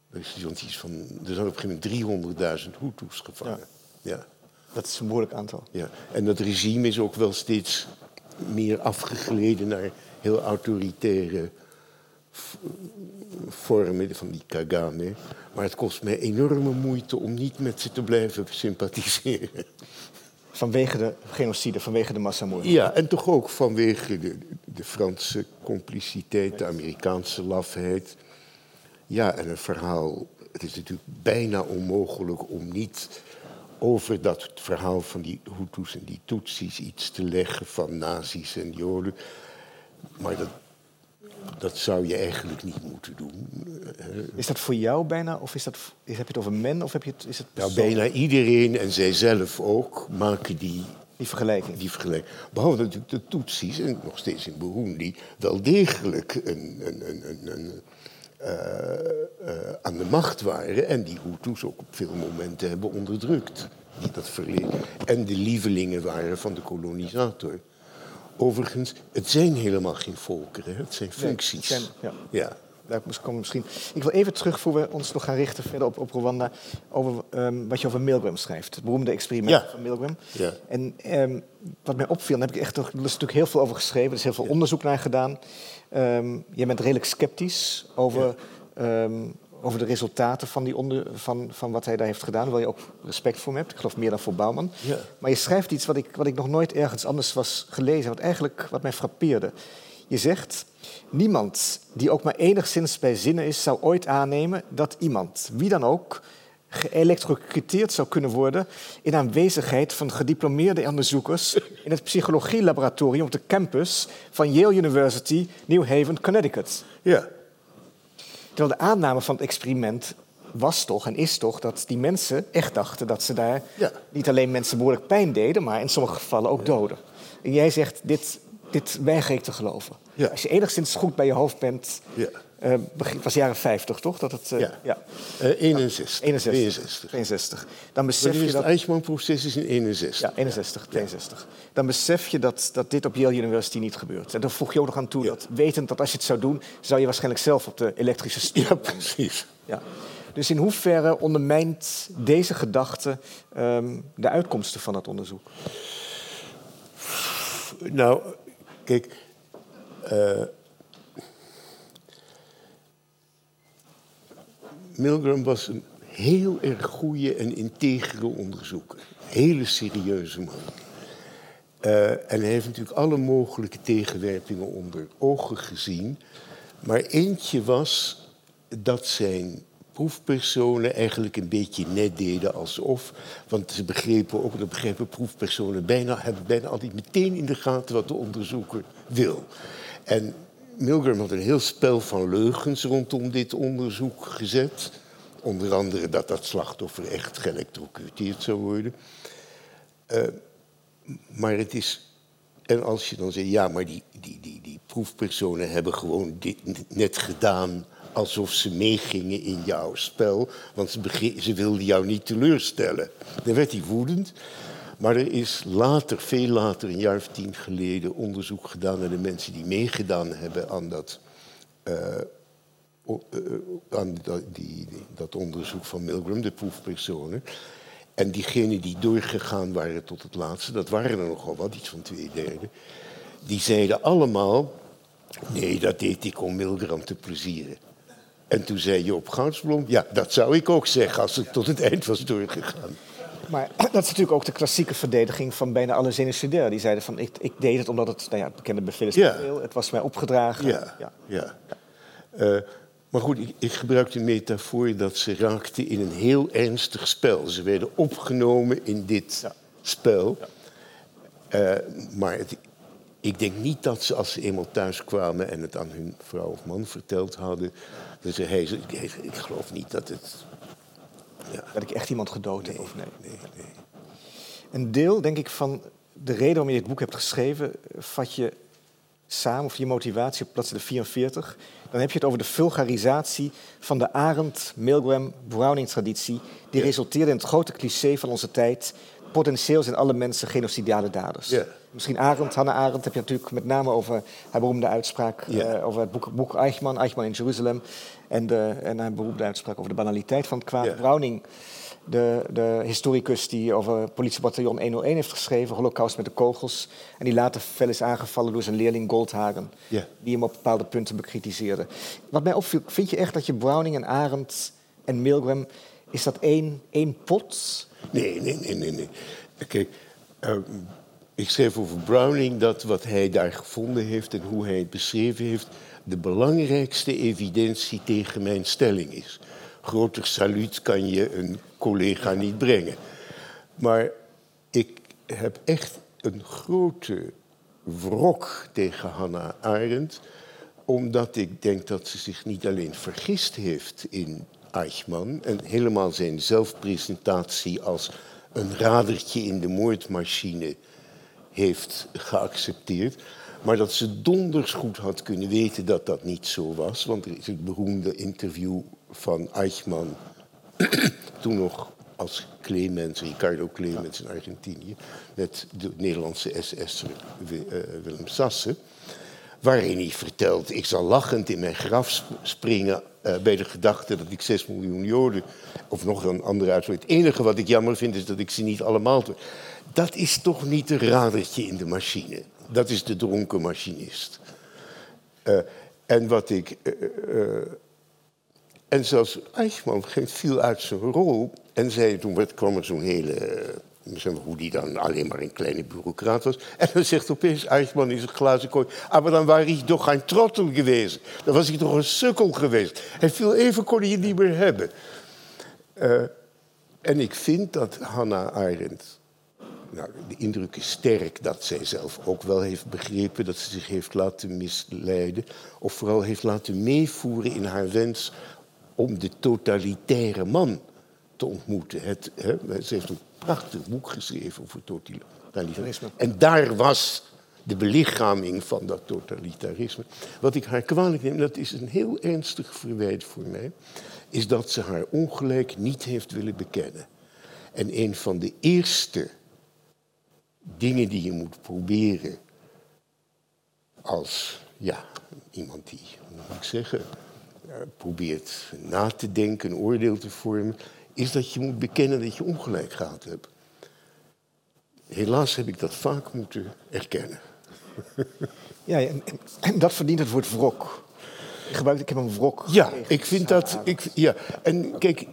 Er, is iets van, er zijn op een gegeven moment 300.000 Hutus gevangen. Ja. ja. Dat is een behoorlijk aantal. Ja. En dat regime is ook wel steeds meer afgegleden naar heel autoritaire vormen van die Kagame. Maar het kost mij enorme moeite om niet met ze te blijven sympathiseren. Vanwege de genocide, vanwege de massamoord. Ja, en toch ook vanwege de, de Franse compliciteit, de Amerikaanse lafheid. Ja, en een verhaal. Het is natuurlijk bijna onmogelijk om niet over dat verhaal van die Hutus en die Tutsis iets te leggen van nazi's en joden. Maar dat, dat zou je eigenlijk niet moeten doen. Is dat voor jou bijna, of is dat, heb je het over men, of heb je het, is het nou, bijna iedereen, en zij zelf ook, maken die... Die vergelijking. Die vergelijking. Behalve natuurlijk de Tutsis, en nog steeds in Burundi, wel degelijk een, een, een, een uh, uh, aan de macht waren. En die Hutus ook op veel momenten hebben onderdrukt. Die dat verleden. En de lievelingen waren van de kolonisator. Overigens, het zijn helemaal geen volkeren, het zijn functies. Nee, zijn, ja. ja. Daar komen misschien. Ik wil even terug, voor we ons nog gaan richten verder op, op Rwanda, over um, wat je over Milgram schrijft. Het beroemde experiment ja. van Milgram. Ja. En um, wat mij opviel, daar heb ik echt, er is natuurlijk heel veel over geschreven, er is heel veel onderzoek naar gedaan. Um, je bent redelijk sceptisch over over de resultaten van, die onder, van, van wat hij daar heeft gedaan. Waar je ook respect voor hem hebt. Ik geloof meer dan voor Bouwman. Ja. Maar je schrijft iets wat ik, wat ik nog nooit ergens anders was gelezen. Wat eigenlijk wat mij frappeerde. Je zegt, niemand die ook maar enigszins bij zinnen is... zou ooit aannemen dat iemand, wie dan ook... geëlectrocuteerd zou kunnen worden... in aanwezigheid van gediplomeerde onderzoekers... in het psychologielaboratorium op de campus van Yale University, New Haven, Connecticut. Ja. Terwijl de aanname van het experiment was toch en is toch dat die mensen echt dachten dat ze daar ja. niet alleen mensen behoorlijk pijn deden, maar in sommige gevallen ook doden. En jij zegt, dit, dit weiger ik te geloven. Ja. Als je enigszins goed bij je hoofd bent, ja. uh, het was jaren 50 toch? Dat het, uh, ja. ja. Uh, 61. 61. 62. 62. Dan besef je dat... Het Eichmann-proces is in 61. Ja, 61, 62. Dan besef je dat, dat dit op Yale University niet gebeurt. En dan voeg je ook nog aan toe dat, wetend dat als je het zou doen, zou je waarschijnlijk zelf op de elektrische stoel. Ja, precies. Ja. Dus in hoeverre ondermijnt deze gedachte um, de uitkomsten van het onderzoek? Nou, kijk. Uh, Milgram was een heel erg goede en integere onderzoeker. Hele serieuze man. Uh, en hij heeft natuurlijk alle mogelijke tegenwerpingen onder ogen gezien. Maar eentje was dat zijn proefpersonen eigenlijk een beetje net deden alsof. Want ze begrepen ook, dat begrepen proefpersonen bijna, hebben bijna altijd meteen in de gaten wat de onderzoeker wil. En Milgram had een heel spel van leugens rondom dit onderzoek gezet. Onder andere dat dat slachtoffer echt geëlectrocuteerd zou worden. Uh, maar het is. En als je dan zegt, ja, maar die, die, die, die proefpersonen hebben gewoon dit net gedaan alsof ze meegingen in jouw spel, want ze, ze wilden jou niet teleurstellen. Dan werd hij woedend. Maar er is later, veel later, een jaar of tien geleden, onderzoek gedaan naar de mensen die meegedaan hebben aan dat uh, aan die, dat onderzoek van Milgram, de proefpersonen. En diegenen die doorgegaan waren tot het laatste, dat waren er nogal wat, iets van twee derde, die zeiden allemaal, nee, dat deed ik om Milgram te plezieren. En toen zei Joop Goudsblom, ja, dat zou ik ook zeggen als ik tot het eind was doorgegaan. Maar dat is natuurlijk ook de klassieke verdediging van bijna alle genocidair. Die zeiden van, ik, ik deed het omdat het, nou ja, het bekende bevel is ja. het was mij opgedragen. Ja, ja. ja. Uh, maar goed, ik, ik gebruik de metafoor dat ze raakten in een heel ernstig spel. Ze werden opgenomen in dit spel. Uh, maar het, ik denk niet dat ze, als ze eenmaal thuis kwamen en het aan hun vrouw of man verteld hadden, ze, hey, ik, ik geloof niet dat het. Ja. Dat ik echt iemand gedood heb of nee. nee, nee. Een deel, denk ik, van de reden waarom je dit boek hebt geschreven, vat je samen, of je motivatie op bladzijde 44. Dan heb je het over de vulgarisatie van de Arendt, Milgram, Browning-traditie, die resulteerde in het grote cliché van onze tijd. Potentieel zijn alle mensen genocidale daders. Ja. Misschien Arendt, Hannah Arendt, heb je natuurlijk met name over haar beroemde uitspraak uh, over het boek, boek Eichmann, Eichmann in Jeruzalem. En, de, en haar beroemde uitspraak over de banaliteit van het kwaad. Browning de, de historicus die over politiebataljon 101 heeft geschreven, Holocaust met de kogels. En die later fel is aangevallen door zijn leerling Goldhagen, die hem op bepaalde punten bekritiseerde. Wat mij opviel, vind je echt dat je Browning en Arendt en Milgram, is dat één, één pot? Nee, nee, nee, nee. nee. Kijk, uh, ik schreef over Browning dat wat hij daar gevonden heeft en hoe hij het beschreven heeft, de belangrijkste evidentie tegen mijn stelling is. Groter saluut kan je een collega niet brengen. Maar ik heb echt een grote wrok tegen Hannah Arendt, omdat ik denk dat ze zich niet alleen vergist heeft in Eichmann en helemaal zijn zelfpresentatie als een radertje in de moordmachine heeft geaccepteerd, maar dat ze donders goed had kunnen weten dat dat niet zo was. Want er is het beroemde interview van Eichmann toen nog als Clemens, Ricardo Clemens in Argentinië, met de Nederlandse SS'er eh, Willem Sasse, waarin hij vertelt, ik zal lachend in mijn graf springen uh, bij de gedachte dat ik 6 miljoen Joden, of nog een andere uitdrukking, het enige wat ik jammer vind is dat ik ze niet allemaal... Dat is toch niet een radertje in de machine. Dat is de dronken machinist. Uh, en wat ik en zelfs Eichmann viel uit zijn rol en zei, toen kwam er zo'n hele, eh, hoe die dan alleen maar een kleine bureaucraat was. En dan zegt opeens Eichmann in zijn glazen kooi, ah, maar dan was hij toch geen trottel geweest. Dan was hij toch een sukkel geweest. Hij viel even, kon je niet meer hebben. Uh, en ik vind dat Hannah Arendt nou, de indruk is sterk dat zij zelf ook wel heeft begrepen dat ze zich heeft laten misleiden. Of vooral heeft laten meevoeren in haar wens om de totalitaire man te ontmoeten. Het, hè, ze heeft een prachtig boek geschreven over totalitarisme. En daar was de belichaming van dat totalitarisme. Wat ik haar kwalijk neem, dat is een heel ernstig verwijt voor mij, is dat ze haar ongelijk niet heeft willen bekennen. En een van de eerste dingen die je moet proberen als ja, iemand die, hoe moet ik zeggen, eh, probeert na te denken, een oordeel te vormen, is dat je moet bekennen dat je ongelijk gehad hebt. Helaas heb ik dat vaak moeten erkennen. Ja, en, en dat verdient het woord wrok. Ik gebruik, ik heb een wrok. Ja, ik vind dat. Ik, ja, en kijk.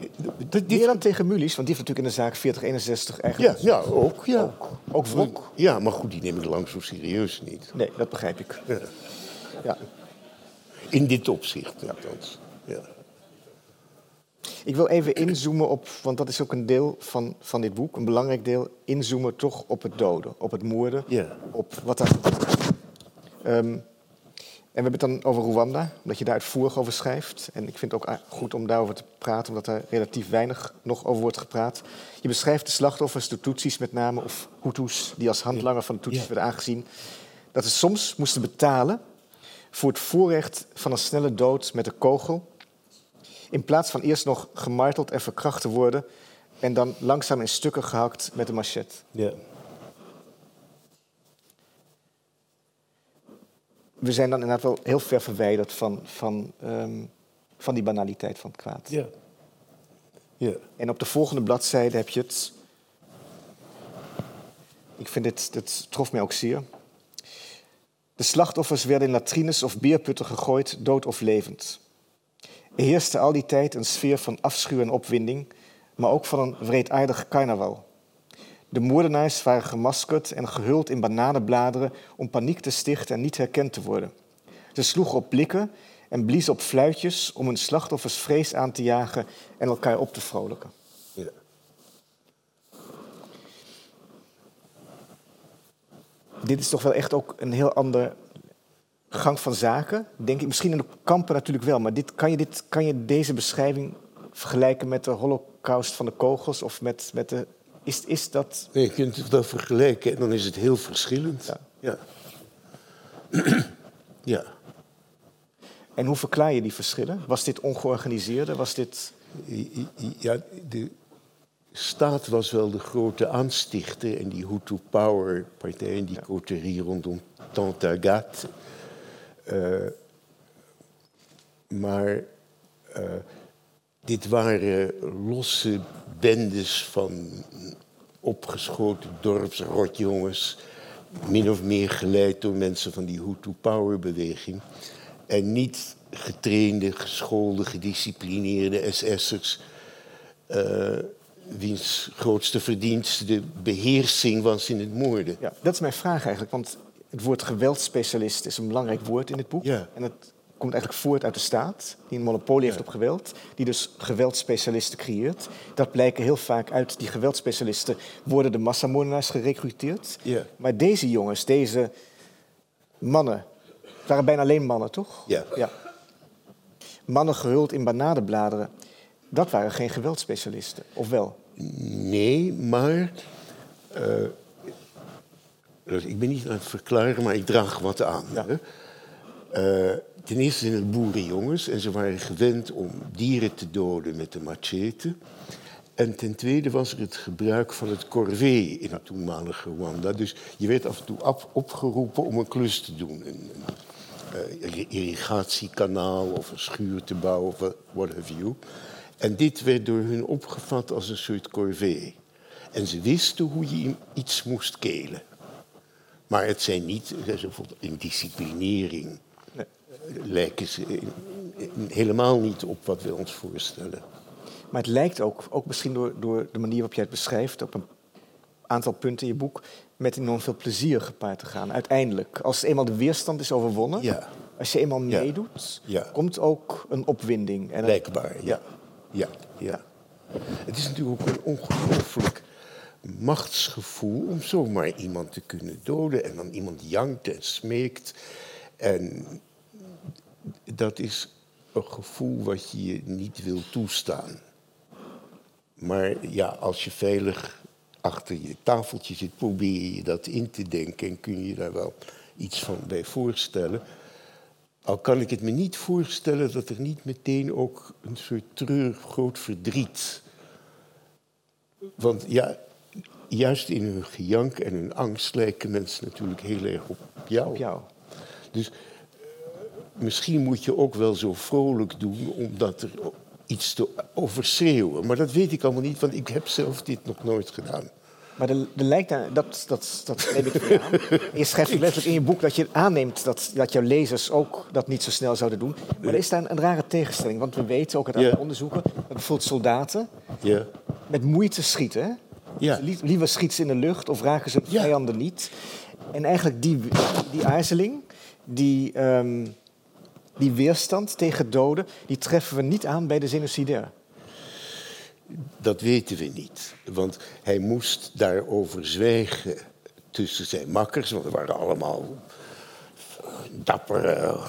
Dit... dan tegen Mulis, want die heeft natuurlijk in de zaak 4061 eigenlijk. Ja, ja ook. Ja. Ook, ook wrok. Ja, maar goed, die neem ik lang zo serieus niet. Nee, dat begrijp ik. Ja. ja. In dit opzicht, althans. Ja. Ik wil even inzoomen op, want dat is ook een deel van, van dit boek, een belangrijk deel, inzoomen toch op het doden, op het moorden, op wat daar um, en we hebben het dan over Rwanda, omdat je daar uitvoerig over schrijft. En ik vind het ook goed om daarover te praten, omdat er relatief weinig nog over wordt gepraat. Je beschrijft de slachtoffers, de Tutsis met name, of Hutus, die als handlanger van de Tutsis werden aangezien. Dat ze soms moesten betalen voor het voorrecht van een snelle dood met een kogel. In plaats van eerst nog gemarteld en verkracht te worden en dan langzaam in stukken gehakt met een machette. Ja. We zijn dan inderdaad wel heel ver verwijderd van, van um, van die banaliteit van het kwaad. Ja. ja. En op de volgende bladzijde heb je het. Ik vind dit, dit trof mij ook zeer. De slachtoffers werden in latrines of beerputten gegooid, dood of levend. Er heerste al die tijd een sfeer van afschuw en opwinding, maar ook van een wreedaardig carnaval. De moordenaars waren gemaskerd en gehuld in bananenbladeren om paniek te stichten en niet herkend te worden. Ze sloegen op blikken en bliezen op fluitjes om hun slachtoffers vrees aan te jagen en elkaar op te vrolijken. Ja. Dit is toch wel echt ook een heel ander gang van zaken. Denk ik, misschien in de kampen natuurlijk wel, maar dit, kan, je dit, kan je deze beschrijving vergelijken met de holocaust van de kogels of met, met de. Is, is dat. Nee, je kunt het wel vergelijken en dan is het heel verschillend. Ja. ja. ja. En hoe verklaar je die verschillen? Was dit ongeorganiseerde? Was dit... Ja, de staat was wel de grote aanstichter en die Hutu Power partij en die ja. coterie rondom Tantagat. Uh, maar uh, dit waren losse bendes van opgeschoten dorpsrotjongens, min of meer geleid door mensen van die Hutu Power beweging en niet getrainde, geschoolde, gedisciplineerde SS'ers. Uh, wiens grootste verdienste de beheersing was in het moorden. Ja, dat is mijn vraag eigenlijk, want het woord geweldspecialist is een belangrijk woord in het boek. Ja. En het komt eigenlijk voort uit de staat, die een monopolie heeft op geweld, die dus geweldspecialisten creëert. Dat blijken heel vaak uit die geweldspecialisten worden de massamoordenaars gerecruiteerd. Ja. Maar deze jongens, deze mannen, het waren bijna alleen mannen, toch? Ja. ja. Mannen gehuld in bananenbladeren. Dat waren geen geweldspecialisten, of wel? Nee, maar. Uh, ik ben niet aan het verklaren, maar ik draag wat aan. Ja. Uh, ten eerste zijn het boerenjongens en ze waren gewend om dieren te doden met de machete. En ten tweede was er het gebruik van het corvée in het toenmalige Rwanda. Dus je werd af en toe opgeroepen om een klus te doen. Een, uh, irrigatiekanaal of een schuur te bouwen of what have you. En dit werd door hun opgevat als een soort corvée. En ze wisten hoe je iets moest kelen. Maar het zijn niet, bijvoorbeeld in disciplinering, nee. lijken ze helemaal niet op wat we ons voorstellen. Maar het lijkt ook, ook misschien door, door de manier waarop jij het beschrijft, op een aantal punten in je boek, met enorm veel plezier gepaard te gaan. Uiteindelijk, als eenmaal de weerstand is overwonnen, ja. als je eenmaal meedoet, ja. komt ook een opwinding. En Blijkbaar, ja. ja. ja. Het is natuurlijk ook een ongelooflijk machtsgevoel om zomaar iemand te kunnen doden en dan iemand jankt en smeekt. En dat is een gevoel wat je niet wil toestaan. Maar ja, als je veilig achter je tafeltje zit, probeer je dat in te denken en kun je daar wel iets van bij voorstellen. Al kan ik het me niet voorstellen dat er niet meteen ook een soort treurig groot verdriet. Want ja, juist in hun gejank en hun angst lijken mensen natuurlijk heel erg op jou. Op jou. Dus eh, misschien moet je ook wel zo vrolijk doen, omdat er iets te overschreeuwen. Maar dat weet ik allemaal niet, want ik heb zelf dit nog nooit gedaan. Maar er, lijkt daar, dat, dat, dat neem ik aan. Je schrijft letterlijk in je boek dat je aanneemt dat, dat jouw lezers ook dat niet zo snel zouden doen. Maar er is daar een, een rare tegenstelling. Want we weten ook uit andere onderzoeken dat bijvoorbeeld soldaten met moeite schieten. Ja. Liever schieten ze in de lucht of raken ze vijanden niet. En eigenlijk die, die aarzeling, die, um, die weerstand tegen doden, die treffen we niet aan bij de genocidair. Dat weten we niet. Want hij moest daarover zwijgen tussen zijn makkers, want er waren allemaal dappere,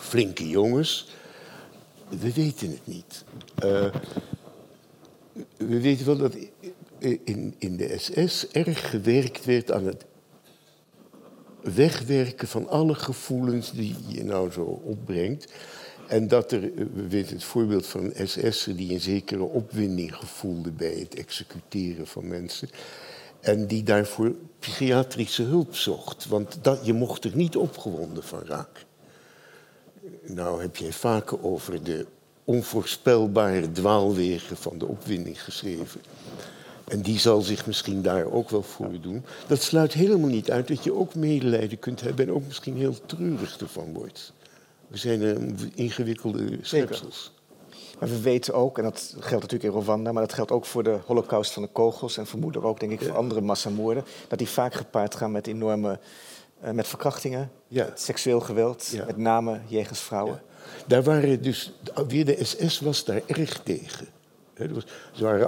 flinke jongens. We weten het niet. Uh, we weten wel dat in, in de SS erg gewerkt werd aan het wegwerken van alle gevoelens die je nou zo opbrengt. En dat er, we weten het voorbeeld van een SS'er die een zekere opwinding gevoelde bij het executeren van mensen. En die daarvoor psychiatrische hulp zocht. Want dat, je mocht er niet opgewonden van raken. Nou heb jij vaker over de onvoorspelbare dwaalwegen van de opwinding geschreven. En die zal zich misschien daar ook wel voor doen. Dat sluit helemaal niet uit dat je ook medelijden kunt hebben en ook misschien heel treurig ervan wordt. We zijn een ingewikkelde schepsels. Maar we weten ook, en dat geldt natuurlijk in Rwanda, maar dat geldt ook voor de holocaust van de kogels en vermoedelijk ook, denk ik, voor andere massamoorden, dat die vaak gepaard gaan met enorme, uh, met verkrachtingen, ja. met seksueel geweld, met name jegens vrouwen. Daar waren dus, weer de SS was daar erg tegen.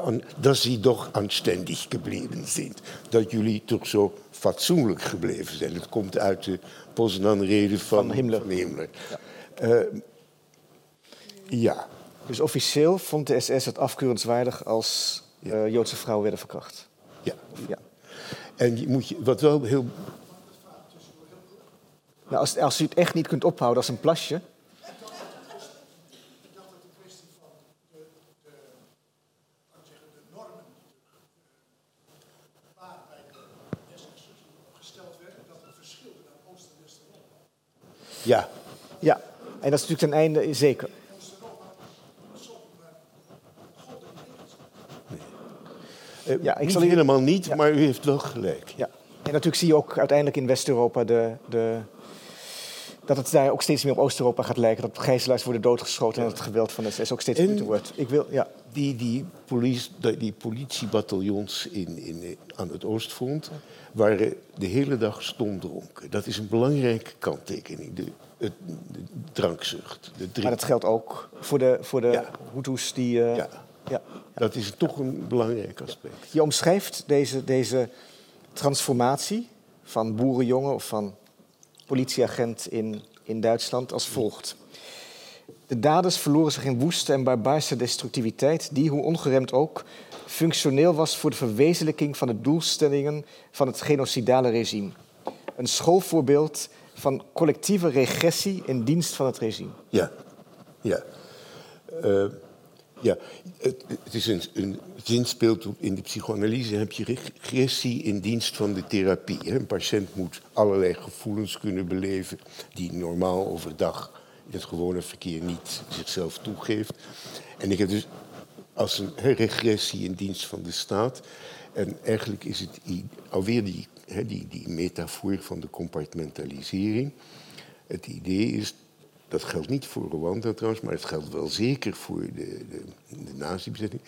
Aan, dat ze toch aanständig gebleven zijn. Dat jullie toch zo fatsoenlijk gebleven zijn. Het komt uit de Poznan-reden van, van Himmler. Van Himmler. Ja. Uh, ja. Dus officieel vond de SS het afkeurenswaardig als uh, Joodse vrouwen werden verkracht? Ja. ja. En je moet je, wat wel heel... Nou, als, als u het echt niet kunt ophouden als een plasje... Ja. Ja, en dat is natuurlijk ten einde zeker. Uh, ja, ik zal helemaal niet, maar u heeft wel gelijk. Ja. En natuurlijk zie je ook uiteindelijk in West-Europa de, de, dat het daar ook steeds meer op Oost-Europa gaat lijken. Dat gijzelaars worden doodgeschoten en dat het geweld van de SS ook steeds meer wordt. Ik wil, ja. Die, die, politie, die politiebataljons in, in, aan het Oostfront waren de hele dag stomdronken. Dat is een belangrijke kanttekening, de, het, de drankzucht. De maar dat geldt ook voor de, voor de ja. Hutus die... Uh, ja. Ja. Dat is toch een belangrijk aspect. Je omschrijft deze, deze transformatie van boerenjongen of van politieagent in, in Duitsland als volgt. De daders verloren zich in woeste en barbaarse destructiviteit, die, hoe ongeremd ook, functioneel was voor de verwezenlijking van de doelstellingen van het genocidale regime. Een schoolvoorbeeld van collectieve regressie in dienst van het regime. Ja, ja. Uh, ja, het, is een, een zinspeelt in de psychoanalyse heb je regressie in dienst van de therapie. Een patiënt moet allerlei gevoelens kunnen beleven die normaal overdag in het gewone verkeer niet zichzelf toegeeft. En ik heb dus als een regressie in dienst van de staat. En eigenlijk is het alweer die, die, die metafoor van de compartmentalisering. Het idee is dat geldt niet voor Rwanda trouwens, maar het geldt wel zeker voor de, de, de nazi-bezetting.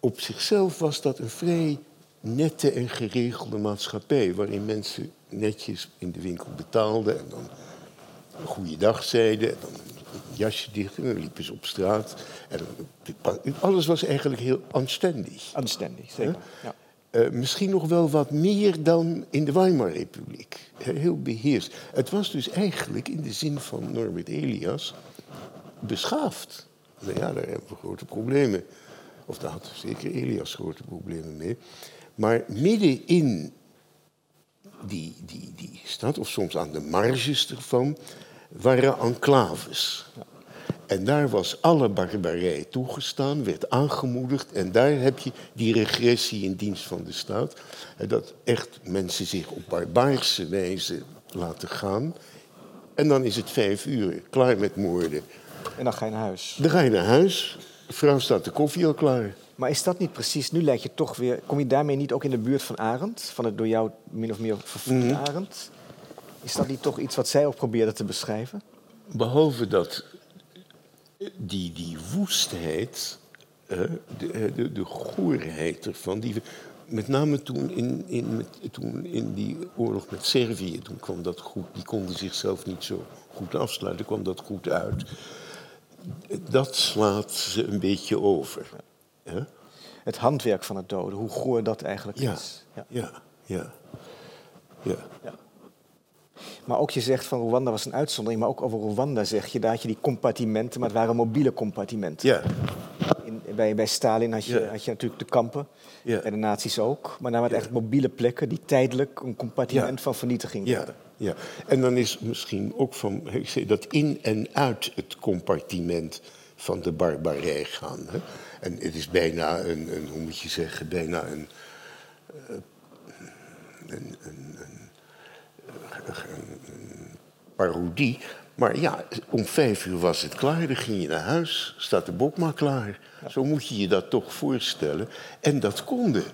Op zichzelf was dat een vrij nette en geregelde maatschappij, waarin mensen netjes in de winkel betaalden en dan een goede dag zeiden, en dan een jasje dicht en dan liepen ze op straat. En alles was eigenlijk heel aanständig. Aanständig, zeker. Ja. Uh, misschien nog wel wat meer dan in de Weimarrepubliek. Heel beheerst. Het was dus eigenlijk in de zin van Norbert Elias beschaafd. Nou ja, daar hebben we grote problemen. Of daar had zeker Elias grote problemen mee. Maar midden in die, die, die stad, of soms aan de marges ervan, waren enclaves. En daar was alle barbarij toegestaan, werd aangemoedigd. En daar heb je die regressie in dienst van de staat. Dat echt mensen zich op barbaarse wijze laten gaan. En dan is het vijf uur, klaar met moorden. En dan ga je naar huis. Dan ga je naar huis. De vrouw staat de koffie al klaar. Maar is dat niet precies, nu lijkt je toch weer... Kom je daarmee niet ook in de buurt van Arend? Van het door jou min of meer vervoerde mm Arend? Is dat niet toch iets wat zij ook probeerde te beschrijven? Behalve dat die, die woestheid, de, de, de goorheid ervan, die, met name toen in, in, met, toen in die oorlog met Servië, toen kwam dat goed, die konden zichzelf niet zo goed afsluiten, kwam dat goed uit. Dat slaat ze een beetje over. Het handwerk van het doden, hoe goor dat eigenlijk is. Ja, ja, ja. ja. ja. Maar ook je zegt van Rwanda was een uitzondering, maar ook over Rwanda zeg je, daar had je die compartimenten, maar het waren mobiele compartimenten. Ja. In, bij, bij Stalin had je, had je natuurlijk de kampen, ja. bij de nazi's ook, maar daar waren echt mobiele plekken die tijdelijk een compartiment van vernietiging werden. Ja, en dan is misschien ook van, ik zeg, dat in en uit het compartiment van de barbarij gaan. Hè? En het is bijna een, een, hoe moet je zeggen, bijna een, een, een, een parodie. Maar ja, om vijf uur was het klaar, dan ging je naar huis, staat de bok maar klaar. Zo moet je je dat toch voorstellen. En dat konden.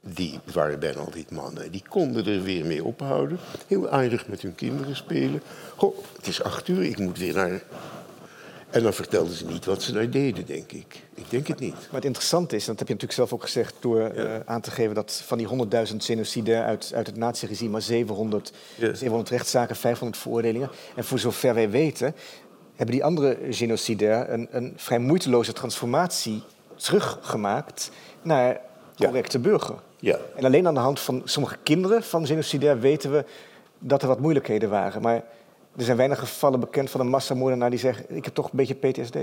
Die waren bijna altijd mannen. Die konden er weer mee ophouden. Heel aardig met hun kinderen spelen. Goh, het is acht uur, ik moet weer naar en dan vertelden ze niet wat ze daar deden, denk ik. Ik denk het niet. Maar het interessante is, en dat heb je natuurlijk zelf ook gezegd... door eh, aan te geven dat van die 100.000 genocide uit, uit het nazi-regime... maar 700, 700 rechtszaken, 500 veroordelingen. En voor zover wij weten hebben die andere genocide een, een vrij moeiteloze transformatie teruggemaakt naar correcte burger. Ja. En alleen aan de hand van sommige kinderen van genocidair weten we dat er wat moeilijkheden waren. Maar er zijn weinig gevallen bekend van een massamoordenaar die zegt: Ik heb toch een beetje PTSD.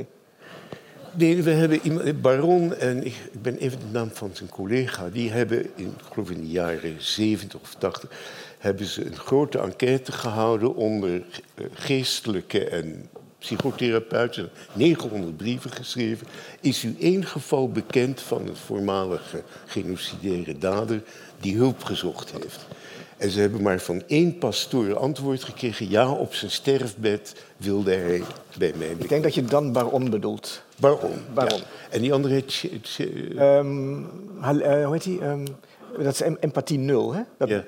Nee, we hebben iemand, Baron en ik, ben even de naam van zijn collega. Die hebben, in, ik geloof in de jaren 70 of 80, hebben ze een grote enquête gehouden onder eh, geestelijke en psychotherapeuten. 900 brieven geschreven. Is u één geval bekend van een voormalige genocidaire dader die hulp gezocht heeft? En ze hebben maar van één pastoor antwoord gekregen. Ja, op zijn sterfbed wilde hij bij mij. Ik denk dat je dan Baron bedoelt. Baron. Baron. En die andere. Um, hoe heet hij? Um, dat is empathie nul, hè? Dat ja.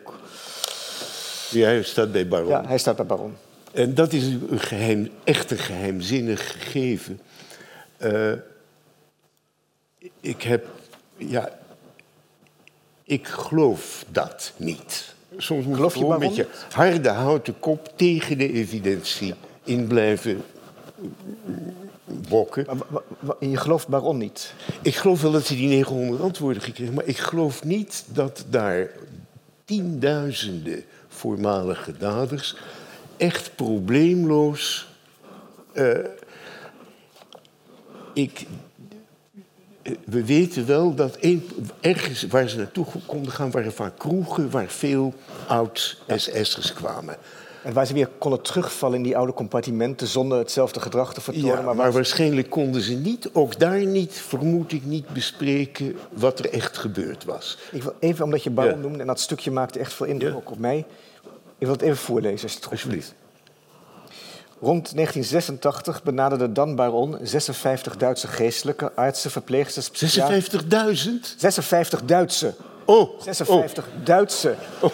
ja, hij staat bij Baron. Ja, hij staat bij Baron. En dat is een geheim, echt een geheimzinnig gegeven. Uh, ik heb. Ja, ik geloof dat niet. Soms moet Geloof je gewoon met je harde houten kop tegen de evidentie in blijven bokken. je gelooft Baron niet? Ik geloof wel dat hij die 900 antwoorden gekregen maar ik geloof niet dat daar tienduizenden voormalige daders echt probleemloos. Uh, ik we weten wel dat ergens waar ze naartoe konden gaan, waren vaak kroegen waar veel oud-SS'ers kwamen. En waar ze weer konden terugvallen in die oude compartimenten zonder hetzelfde gedrag te vertonen. Ja, maar, maar waarschijnlijk konden ze niet, ook daar niet, vermoed ik niet, bespreken wat er echt gebeurd was. Ik wil even, omdat je Baron ja. noemde, en dat stukje maakte echt veel indruk op mij. Ik wil het even voorlezen, als het goed Alsjeblieft. Rond 1986 benaderde Dan Baron 56 Duitse geestelijke, artsen, verpleegsters... 56.000? 56 Duitse. Oh. 56 oh. Duitse. Oh.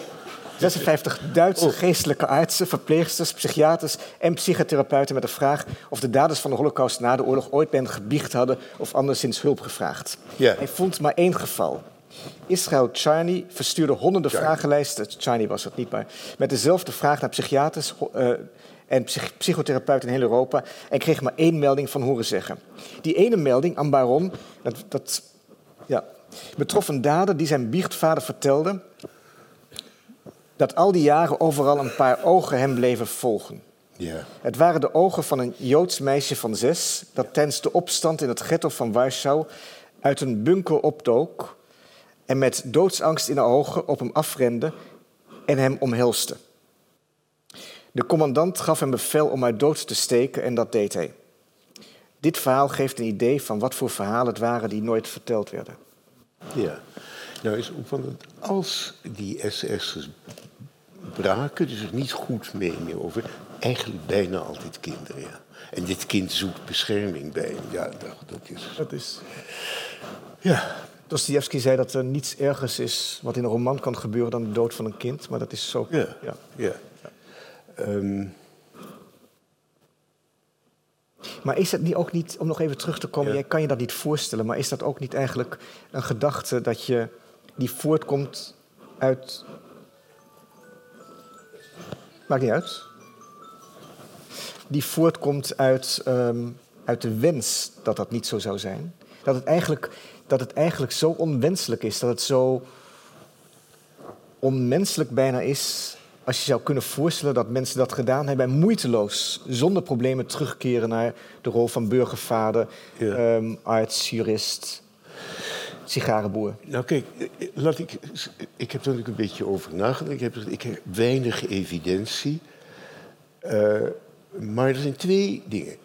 56 Duitse oh. geestelijke artsen, verpleegsters, psychiaters en psychotherapeuten met de vraag of de daders van de Holocaust na de oorlog ooit ben gebiecht hadden of anderszins hulp gevraagd. Yeah. Hij vond maar één geval. Israël Charney verstuurde honderden vragenlijsten, Charney was het niet, maar met dezelfde vraag naar psychiaters, uh, en psychotherapeuten in heel Europa en kreeg maar één melding van horen zeggen. Die ene melding aan Baron, dat, dat ja, betrof een dader die zijn biechtvader vertelde dat al die jaren overal een paar ogen hem bleven volgen. Het waren de ogen van een Joods meisje van zes dat tijdens de opstand in het ghetto van Warschau uit een bunker opdook en met doodsangst in de ogen op hem afrende en hem omhelste. De commandant gaf hem bevel om haar dood te steken en dat deed hij. Dit verhaal geeft een idee van wat voor verhalen het waren die nooit verteld werden. Ja, nou is opvallend, als die SS'ers braken, dus er niet goed mee over, eigenlijk bijna altijd kinderen, ja. En dit kind zoekt bescherming bij hem. Ja, dat, dat is... Dat is... Ja. Dostoevsky zei dat er niets ergers is wat in een roman kan gebeuren dan de dood van een kind. Maar dat is zo... Ja, ja. ja. Um... Maar is het niet ook niet, om nog even terug te komen, jij kan je dat niet voorstellen, maar is dat ook niet eigenlijk een gedachte dat je die voortkomt uit. Maakt niet uit. Die voortkomt uit, um, uit de wens dat dat niet zo zou zijn. Dat het, eigenlijk, dat het eigenlijk zo onwenselijk is, dat het zo onmenselijk bijna is als je zou kunnen voorstellen dat mensen dat gedaan hebben en moeiteloos, zonder problemen terugkeren naar de rol van burgervader, ehm, arts, jurist, sigarenboer. Nou kijk, laat ik, ik heb er natuurlijk een beetje over nagedacht. Ik heb, ik heb weinig evidentie. Uh, maar er zijn twee dingen.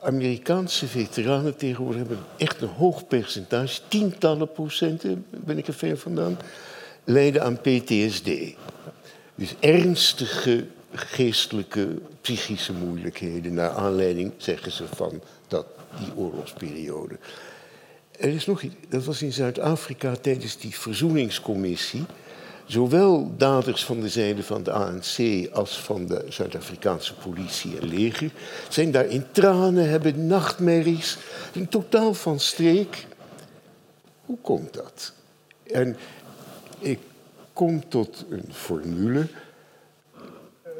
Amerikaanse veteranen tegenwoordig hebben echt een hoog percentage, tientallen procenten, ben ik er ver vandaan, lijden aan PTSD. Dus ernstige geestelijke, psychische moeilijkheden. Naar aanleiding, zeggen ze, van dat, die oorlogsperiode. Er is nog iets, dat was in Zuid-Afrika tijdens die verzoeningscommissie. Zowel daders van de zijde van de ANC als van de Zuid-Afrikaanse politie en leger zijn daar in tranen, hebben nachtmerries, een totaal van streek. Hoe komt dat? En ik kom tot een formule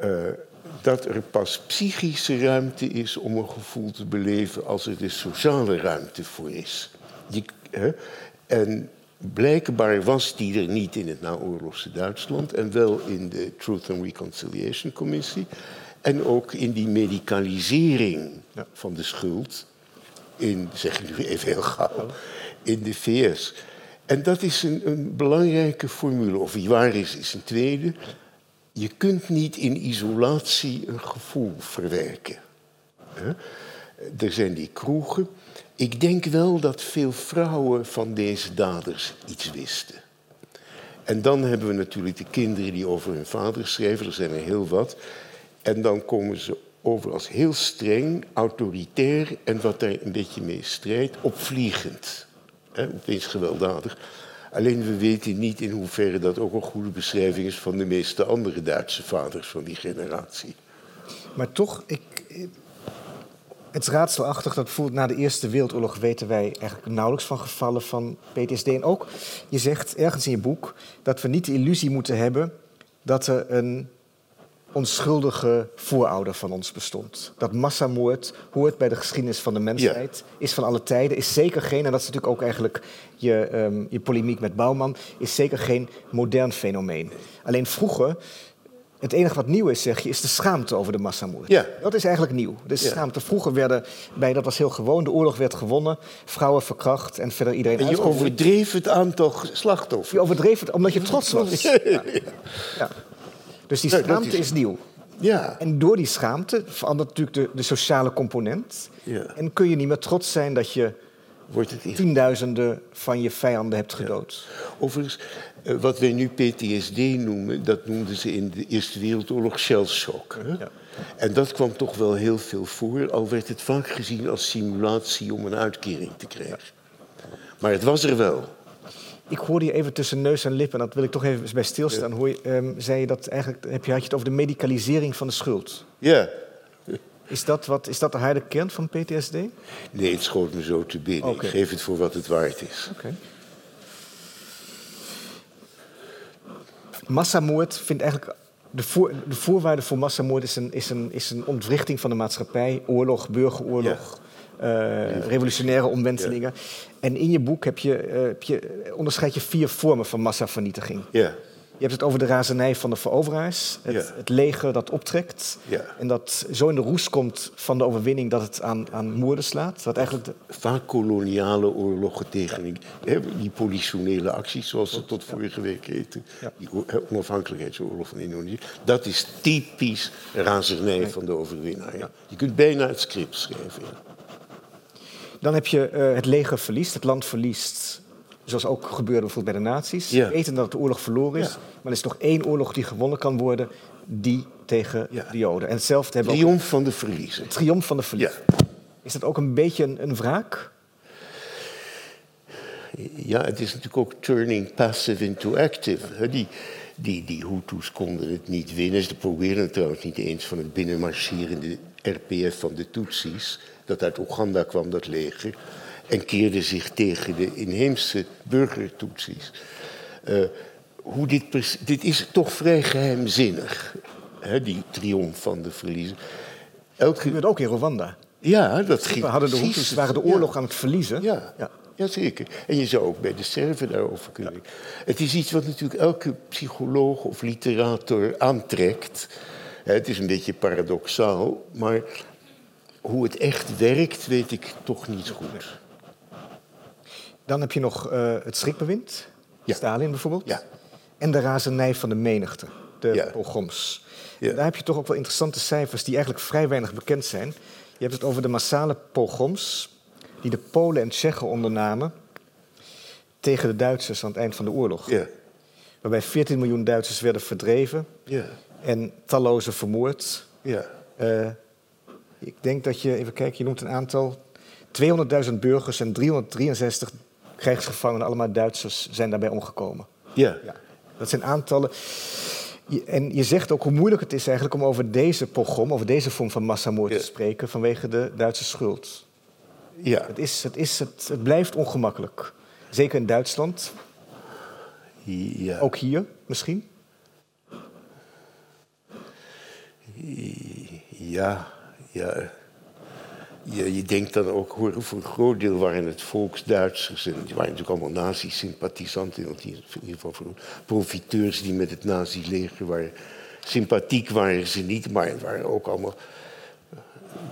uh, dat er pas psychische ruimte is om een gevoel te beleven als er de sociale ruimte voor is. Die, hè, en blijkbaar was die er niet in het naoorlogse Duitsland en wel in de Truth and Reconciliation Commissie en ook in die medicalisering van de schuld in, zeg ik nu even heel gauw, in de VS. En dat is een, belangrijke formule. Of wie waar is, is een tweede. Je kunt niet in isolatie een gevoel verwerken. Er zijn die kroegen. Ik denk wel dat veel vrouwen van deze daders iets wisten. En dan hebben we natuurlijk de kinderen die over hun vader schrijven, er zijn er heel wat. En dan komen ze over als heel streng, autoritair en wat daar een beetje mee strijdt, opvliegend. He, opeens gewelddadig. Alleen we weten niet in hoeverre dat ook een goede beschrijving is van de meeste andere Duitse vaders van die generatie. Maar toch, ik, het is raadselachtig dat bijvoorbeeld na de Eerste Wereldoorlog weten wij eigenlijk nauwelijks van gevallen van PTSD. En ook, je zegt ergens in je boek dat we niet de illusie moeten hebben dat er een onschuldige voorouder van ons bestond. Dat massamoord hoort bij de geschiedenis van de mensheid, is van alle tijden, is zeker geen, en dat is natuurlijk ook eigenlijk je, um, je polemiek met Bouwman, is zeker geen modern fenomeen. Alleen vroeger het enige wat nieuw is, zeg je, is de schaamte over de massamoord. Ja. Dat is eigenlijk nieuw. De schaamte. Vroeger werden bij, dat was heel gewoon, de oorlog werd gewonnen, vrouwen verkracht en verder iedereen En je overdreef het aantal slachtoffers. Je overdreef het omdat je trots was. Ja. Dus die schaamte is... is... nieuw. Ja. En door die schaamte verandert natuurlijk de, de sociale component. Ja. En kun je niet meer trots zijn dat je Wordt het tienduizenden van je vijanden hebt gedood. Ja. Overigens, eh, wat wij nu PTSD noemen, dat noemden ze in de Eerste Wereldoorlog shellshock. Ja. En dat kwam toch wel heel veel voor, al werd het vaak gezien als simulatie om een uitkering te krijgen. Maar het was er wel. Ik hoorde je even tussen neus en lippen, en dat wil ik toch even bij stilstaan. Hoor je, um, zei je dat eigenlijk, heb je, had je het over de medicalisering van de schuld? Ja. Is dat, wat, is dat de harde kern van PTSD? Nee, het schoot me zo te binnen. Okay. Ik geef het voor wat het waard is. Okay. Massamoord vindt eigenlijk. De, voor, de voorwaarde voor massamoord is een, is, een, is een ontwrichting van de maatschappij. Oorlog, burgeroorlog, ja. uh, revolutionaire omwentelingen. Ja. En in je boek heb je, uh, heb je, onderscheid je vier vormen van massavernietiging. Ja. Je hebt het over de razernij van de veroveraars. Het, ja. het leger dat optrekt. Ja. En dat zo in de roes komt van de overwinning dat het aan, aan moorden slaat. Dat eigenlijk de... Vaak koloniale oorlogen tegen ja. die politionele acties, zoals ze tot vorige week heten. Die onafhankelijkheidsoorlog van Indonesië. Dat is typisch razernij nee. van de overwinnaar. Je kunt bijna het script schrijven. Dan heb je uh, het leger verliest, het land verliest Zoals ook gebeurde bijvoorbeeld bij de nazi's. Ja. weten dat de oorlog verloren is. Ja. Maar er is nog één oorlog die gewonnen kan worden. Die tegen ja. de Joden. En hetzelfde hebben Triomf ook... van de verliezen. Triomf van de verliezen. Is dat ook een beetje een, een wraak? Ja, het is natuurlijk ook turning passive into active. Die, die, die Hutus konden het niet winnen. Ze probeerden het trouwens niet eens van het binnenmarcherende RPF van de Tutsis. Dat uit Oeganda kwam, dat leger en keerde zich tegen de inheemse burgertoetsies. Uh, hoe dit, dit is toch vrij geheimzinnig, hè, die triomf van de verliezen. Elke... Gebeurde ook in Rwanda. Ja, dat ging We hadden de Hutus waren de oorlog ja. aan het verliezen. Ja. ja. Jazeker. En je zou ook bij de Serven daarover kunnen. Ja. Het is iets wat natuurlijk elke psycholoog of literator aantrekt. Het is een beetje paradoxaal, maar hoe het echt werkt, weet ik toch niet goed. Dan heb je nog uh, het schrikbewind, ja. Stalin bijvoorbeeld. Ja. En de razernij van de menigte, de ja. pogroms. Ja. Daar heb je toch ook wel interessante cijfers die eigenlijk vrij weinig bekend zijn. Je hebt het over de massale pogroms die de Polen en Tsjechen ondernamen tegen de Duitsers aan het eind van de oorlog. Ja. Waarbij 14 miljoen Duitsers werden verdreven. Ja. en talloze vermoord. Ja. Uh, ik denk dat je, even kijken, je noemt een aantal. 200.000 burgers en 363 krijgsgevangenen, allemaal Duitsers, zijn daarbij omgekomen. Ja. ja. Dat zijn aantallen. En je zegt ook hoe moeilijk het is eigenlijk om over deze pogrom, over deze vorm van massamoord te spreken vanwege de Duitse schuld. Ja. Het, is, het, is, het, het blijft ongemakkelijk. Zeker in Duitsland. Ja. Ook hier misschien? Ja, ja. Je, je denkt dan ook, hoor, voor een groot deel waren het volksduitsers. En die waren natuurlijk allemaal nazi-sympathisanten. In ieder geval profiteurs die met het nazi-leger waren. Sympathiek waren ze niet, maar waren ook allemaal.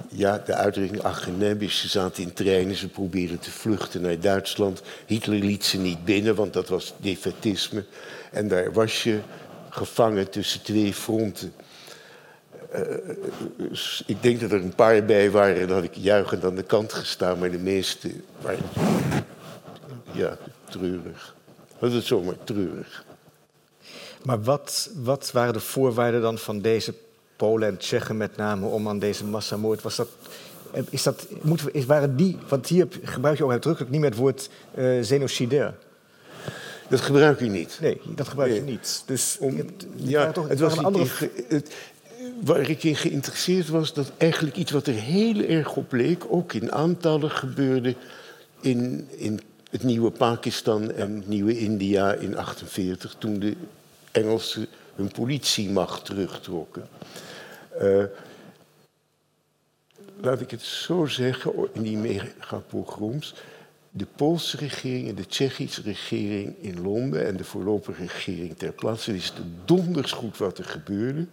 Ja, de uitdrukking Achenebisch. Ze zaten in treinen, ze probeerden te vluchten naar Duitsland. Hitler liet ze niet binnen, want dat was defetisme. En daar was je gevangen tussen twee fronten. Uh, ik denk dat er een paar bij waren, dat had ik juichend aan de kant gestaan, maar de meeste waren. Ja, treurig. Dat is zomaar treurig. Maar wat, wat waren de voorwaarden dan van deze Polen en Tsjechen met name om aan deze massamoord? Was dat, is dat, moeten we, is, waren die, want hier gebruik je ook uitdrukkelijk niet meer het woord uh, genocidair. Dat gebruik je niet. Nee, dat gebruik je niet. Dus Om, het, ja, toch, het, was een andere. Het, waar ik in geïnteresseerd was, dat eigenlijk iets wat er heel erg op leek, ook in aantallen gebeurde in, in het nieuwe Pakistan en het nieuwe India in 1948, toen de Engelsen hun politiemacht terugtrokken. Uh, laat ik het zo zeggen, in die megapogroms. De Poolse regering en de Tsjechische regering in Londen en de voorlopige regering ter plaatse wisten donders goed wat er gebeurde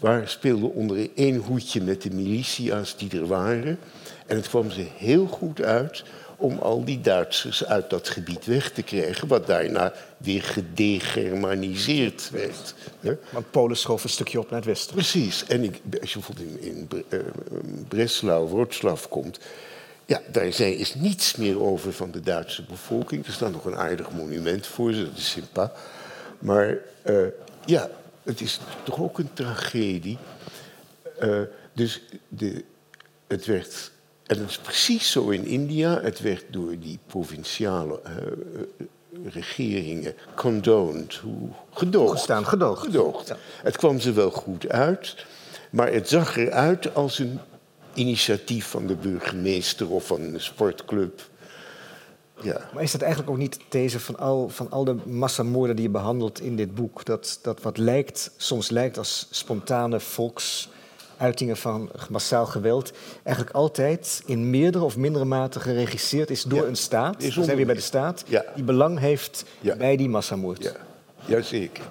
waar speelde onder één hoedje met de militia's die er waren. En het kwam ze heel goed uit om al die Duitsers uit dat gebied weg te krijgen, wat daarna weer gedegermaniseerd werd. Want Polen schoof een stukje op naar het westen. Precies. En ik, als je bijvoorbeeld in, in uh, Breslau, Wroclaw komt, ja, daar zijn, is niets meer over van de Duitse bevolking. Er staat nog een aardig monument voor ze, dat is sympa. Maar uh, ja, het is toch ook een tragedie. Uh, dus de, het werd, en het is precies zo in India, het werd door die provinciale uh, regeringen condoned, gedoogd. Gestaan, gedoogd. gedoogd. Ja. Het kwam ze wel goed uit, maar het zag eruit als een initiatief van de burgemeester of van een sportclub. Ja. Maar is dat eigenlijk ook niet de these van al, van al de massamoorden die je behandelt in dit boek? Dat, dat wat lijkt, soms lijkt als spontane volksuitingen van massaal geweld, eigenlijk altijd in meerdere of mindere mate geregisseerd is door ja. een staat. We zijn weer bij de staat, ja. die belang heeft bij die massamoord. Ja, Jazeker.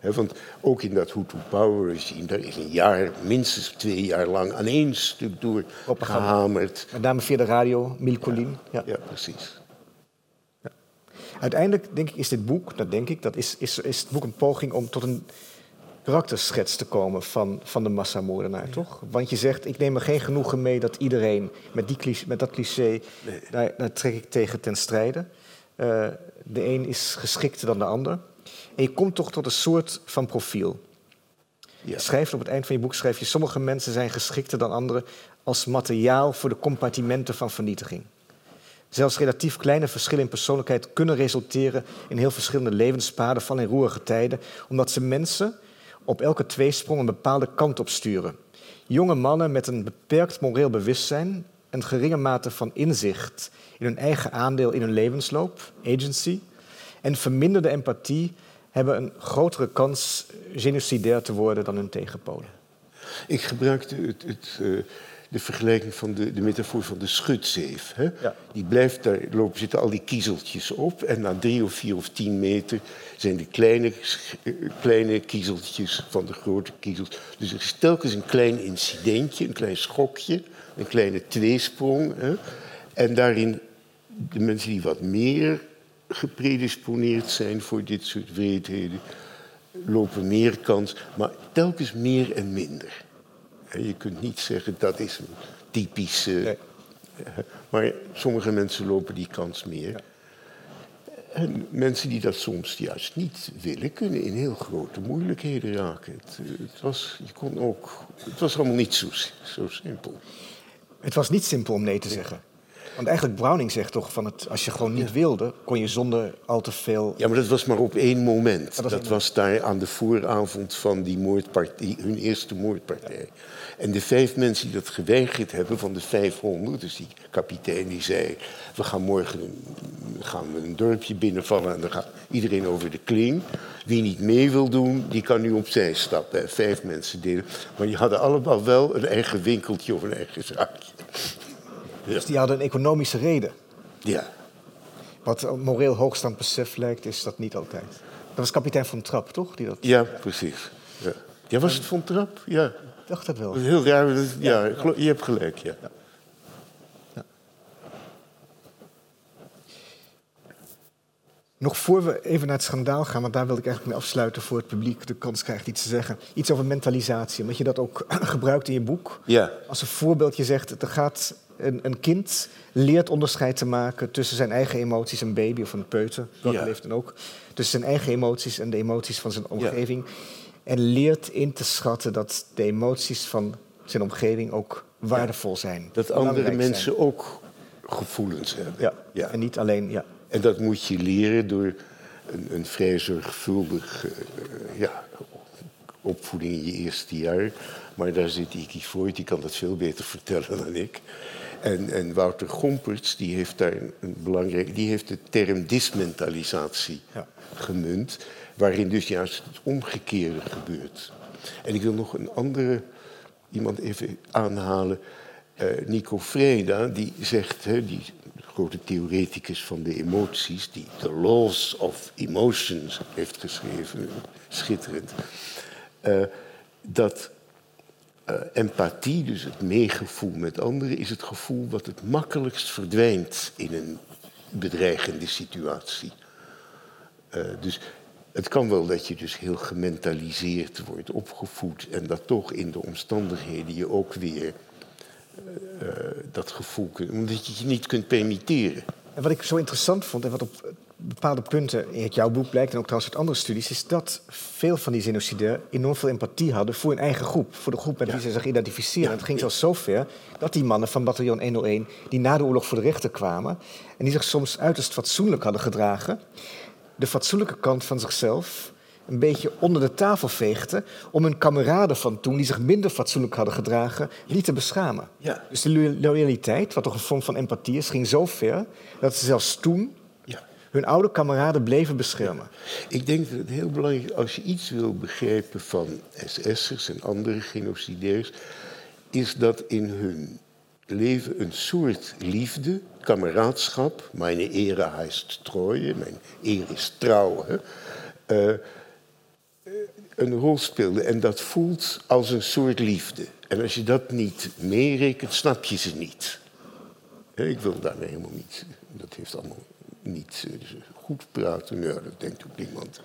Ja. want ook in dat Hutu Power regime, daar is een jaar, minstens twee jaar lang aan één stuk door gehamerd. Met name via de radio, Milcolin. Ja, ja precies. Uiteindelijk denk ik is dit boek, dat denk ik, dat is, is, is het boek een poging om tot een karakterschets te komen van, van de massamoordenaar, ja. toch? Want je zegt, ik neem er geen genoegen mee dat iedereen met, die cliché, met dat cliché, nee. daar, daar, trek ik tegen ten strijde. Uh, de een is geschikter dan de ander. En je komt toch tot een soort van profiel. Ja. Schrijft op het eind van je boek schrijf je, sommige mensen zijn geschikter dan anderen als materiaal voor de compartimenten van vernietiging. Zelfs relatief kleine verschillen in persoonlijkheid kunnen resulteren in heel verschillende levenspaden van in roerige tijden, omdat ze mensen op elke tweesprong een bepaalde kant op sturen. Jonge mannen met een beperkt moreel bewustzijn, een geringe mate van inzicht in hun eigen aandeel in hun levensloop, agency, en verminderde empathie hebben een grotere kans genocidair te worden dan hun tegenpolen. Ik gebruikte het, het uh, de vergelijking van de, de metafoor van de schutzeef. Hè? Ja. Die blijft daar lopen, zitten al die kiezeltjes op. En na drie of vier of tien meter zijn de kleine, kleine kiezeltjes van de grote kiezels. Dus er is telkens een klein incidentje, een klein schokje, een kleine tweesprong. Hè? En daarin de mensen die wat meer gepredisponeerd zijn voor dit soort wreedheden, lopen meer kans, maar telkens meer en minder. Je kunt niet zeggen dat is een typische. Nee. Maar sommige mensen lopen die kans meer. Ja. En mensen die dat soms juist niet willen, kunnen in heel grote moeilijkheden raken. Het, het was, je kon ook, het was allemaal niet zo, zo simpel. Het was niet simpel om nee te zeggen. Want eigenlijk Browning zegt toch van het, als je gewoon niet wilde, kon je zonder al te veel. Ja, maar dat was maar op één moment. Dat was, daar aan de vooravond van die moordpartij, hun eerste moordpartij. En de vijf mensen die dat geweigerd hebben van de 500, dus die kapitein die zei: We gaan morgen gaan we een dorpje binnenvallen en dan gaat iedereen over de kling. Wie niet mee wil doen, die kan nu opzij stappen. Vijf mensen deden. Maar die hadden allemaal wel een eigen winkeltje of een eigen zaakje. Dus die hadden een economische reden. Ja. Wat moreel hoogstand besef lijkt, is dat niet altijd. Dat was kapitein van Trap, toch? Die dat... Ja, precies. Ja. ja, was het van Trap? Ja. Ik dacht dat wel. Dat heel raar. Ja, je hebt gelijk, ja. ja. Nog voor we even naar het schandaal gaan, want daar wil ik eigenlijk mee afsluiten voor het publiek de kans krijgt iets te zeggen. Iets over mentalisatie, omdat je dat ook gebruikt in je boek. Ja. Als een voorbeeld, je zegt, er gaat een, een, kind leert onderscheid te maken tussen zijn eigen emoties, een baby of een peuter, dat ja. leeft dan ook, tussen zijn eigen emoties en de emoties van zijn omgeving. En leert in te schatten dat de emoties van zijn omgeving ook waardevol zijn. Dat andere mensen ook gevoelens hebben. Ja. ja. en niet alleen. Ja. En dat moet je leren door een, een vrij zorgvuldig uh, ja, opvoeding in je eerste jaar. Maar daar zit Iki Voigt, die kan dat veel beter vertellen dan ik. En, en Wouter Gomperts, die heeft daar een, belangrijk... die heeft de term dismentalisatie ja. gemunt... waarin dus juist het omgekeerde gebeurt. En ik wil nog een andere iemand even aanhalen... Uh, Nico Freda, die zegt, hè, die grote theoreticus van de emoties, die The Laws of Emotions heeft geschreven, schitterend, uh, dat uh, empathie, dus het meegevoel met anderen, is het gevoel wat het makkelijkst verdwijnt in een bedreigende situatie. Dus het kan wel dat je dus heel gementaliseerd wordt opgevoed en dat toch in de omstandigheden je ook weer uh, dat gevoel kunt, omdat je het je niet kunt permitteren. En wat ik zo interessant vond en wat op bepaalde punten in jouw boek blijkt en ook trouwens uit andere studies, is dat veel van die genocidair enorm veel empathie hadden voor hun eigen groep, voor de groep met wie ze zich identificeren. Ja. Het ging zelfs zo ver dat die mannen van bataljon 101, die na de oorlog voor de rechter kwamen en die zich soms uiterst fatsoenlijk hadden gedragen, de fatsoenlijke kant van zichzelf een beetje onder de tafel veegden om hun kameraden van toen, die zich minder fatsoenlijk hadden gedragen, niet te beschamen. Ja. Dus de loyaliteit, wat toch een vorm van empathie is, ging zo ver dat ze zelfs toen ja. hun oude kameraden bleven beschermen. Ik denk dat het heel belangrijk is, als je iets wil begrijpen van SS'ers en andere genocidairs, is dat in hun leven een soort liefde, kameraadschap, mijn ere heist treue, mijn eer is trouw, hè, uh, een rol speelde. En dat voelt als een soort liefde. En als je dat niet meerekent, snap je ze niet. Ik wil daarmee helemaal niet. Dat heeft allemaal niet eh, goed praten. Ja, dat denkt ook niemand.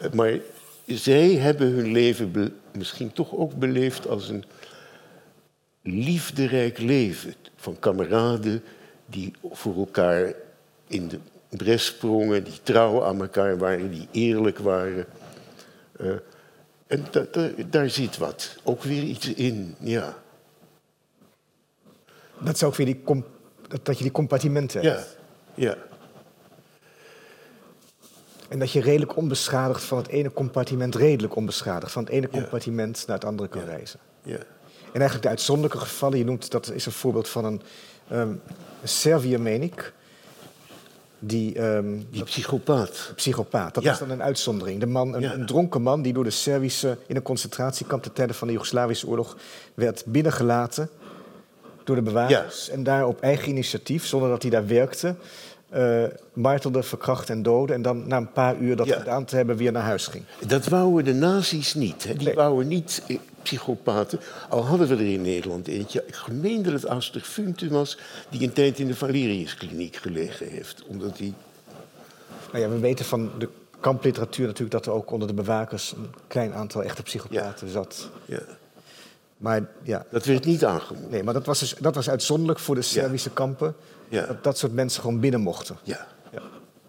Eh, maar zij hebben hun leven misschien toch ook beleefd als een liefderijk leven. Van kameraden die voor elkaar in de bres sprongen, die trouw aan elkaar waren, die eerlijk waren. Uh, en daar zit wat. Ook weer iets in, ja. Dat is ook weer die dat, dat je die compartimenten hebt. Ja, ja. En dat je redelijk onbeschadigd van het ene compartiment, redelijk onbeschadigd, van het ene compartiment naar het andere kan reizen. Ja. En eigenlijk de uitzonderlijke gevallen, je noemt dat is een voorbeeld van een, um, meen ik, die, um, die psychopaat. Psychopaat, dat ja. is dan een uitzondering. De man, een, een, dronken man die door de Servische in een concentratiekamp ten tijde van de Joegoslavische oorlog werd binnengelaten door de bewakers. En daar op eigen initiatief, zonder dat hij daar werkte, uh, martelde, verkracht en doodde. En dan na een paar uur dat gedaan te hebben weer naar huis ging. Dat wouden de nazi's niet. Hè? Die nee. wouden niet eh, psychopaten. Al hadden we er in Nederland eentje. Ik meen dat het Aster Funten was... die een tijd in de Valeriuskliniek gelegen heeft. Omdat hij... Nou ja, we weten van de kampliteratuur natuurlijk... dat er ook onder de bewakers een klein aantal echte psychopaten ja. zat. Ja. Maar ja... Dat werd niet aangemoedigd. Nee, maar dat was, dus, dat was uitzonderlijk voor de Servische ja. kampen... Ja. dat dat soort mensen gewoon binnen mochten. Ja.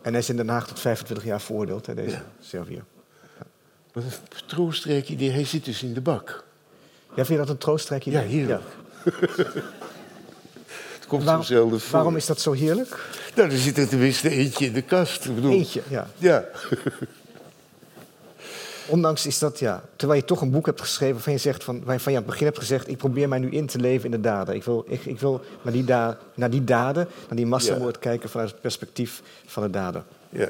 En hij is in Den Haag tot 25 jaar veroordeeld, hè, deze ja. Wat een troostrijk idee. Hij zit dus in de bak. Ja, vind je dat een troostrijk idee? Ja, heerlijk. Ja. het komt waarom, zo zelden voor. Waarom is dat zo heerlijk? Nou, er zit er tenminste eentje in de kast. Ik bedoel, eentje, ja. Ja. Ondanks is dat, ja, terwijl je toch een boek hebt geschreven waarvan je, zegt van, waarvan je aan het begin hebt gezegd... ik probeer mij nu in te leven in de daden. Ik wil, ik, ik wil naar, die da naar die daden, naar die massamoord kijken vanuit het perspectief van de daden. Ja.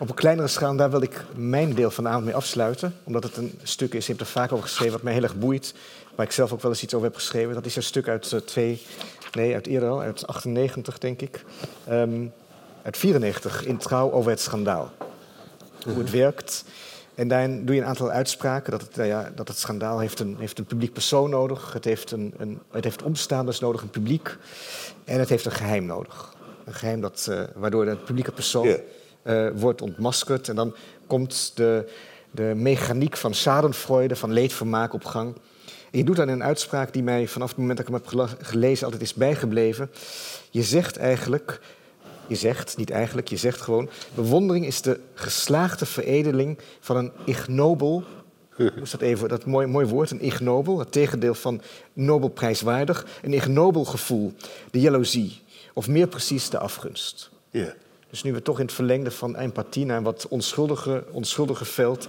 Op een kleinere schaal, daar wil ik mijn deel van de avond mee afsluiten. Omdat het een stuk is, je hebt er vaak over geschreven, wat mij heel erg boeit. Waar ik zelf ook wel eens iets over heb geschreven. Dat is een stuk uit uh, twee, nee, uit eerder al, uit 98 denk ik. Um, uit 94, in Trouw over het schandaal. Hoe het werkt. En daarin doe je een aantal uitspraken. Dat het, nou ja, dat het schandaal heeft een, heeft een publiek persoon nodig. Het heeft, een, een, het heeft omstaanders nodig, een publiek. En het heeft een geheim nodig. Een geheim dat, uh, waardoor de publieke persoon. Uh, wordt ontmaskerd. En dan komt de, de mechaniek van schadenfreude, van leedvermaak op gang. Je doet dan een uitspraak die mij vanaf het moment dat ik hem heb gelezen altijd is bijgebleven. Je zegt eigenlijk, je zegt, niet eigenlijk, je zegt gewoon... bewondering is de geslaagde veredeling van een ignobel... Moest dat even, dat mooi, mooi woord, een ignobel, het tegendeel van nobelprijswaardig. Een ignobel gevoel, de jaloezie, of meer precies de afgunst. Yeah. Dus nu we toch in het verlengde van empathie naar een wat onschuldige, onschuldige veld...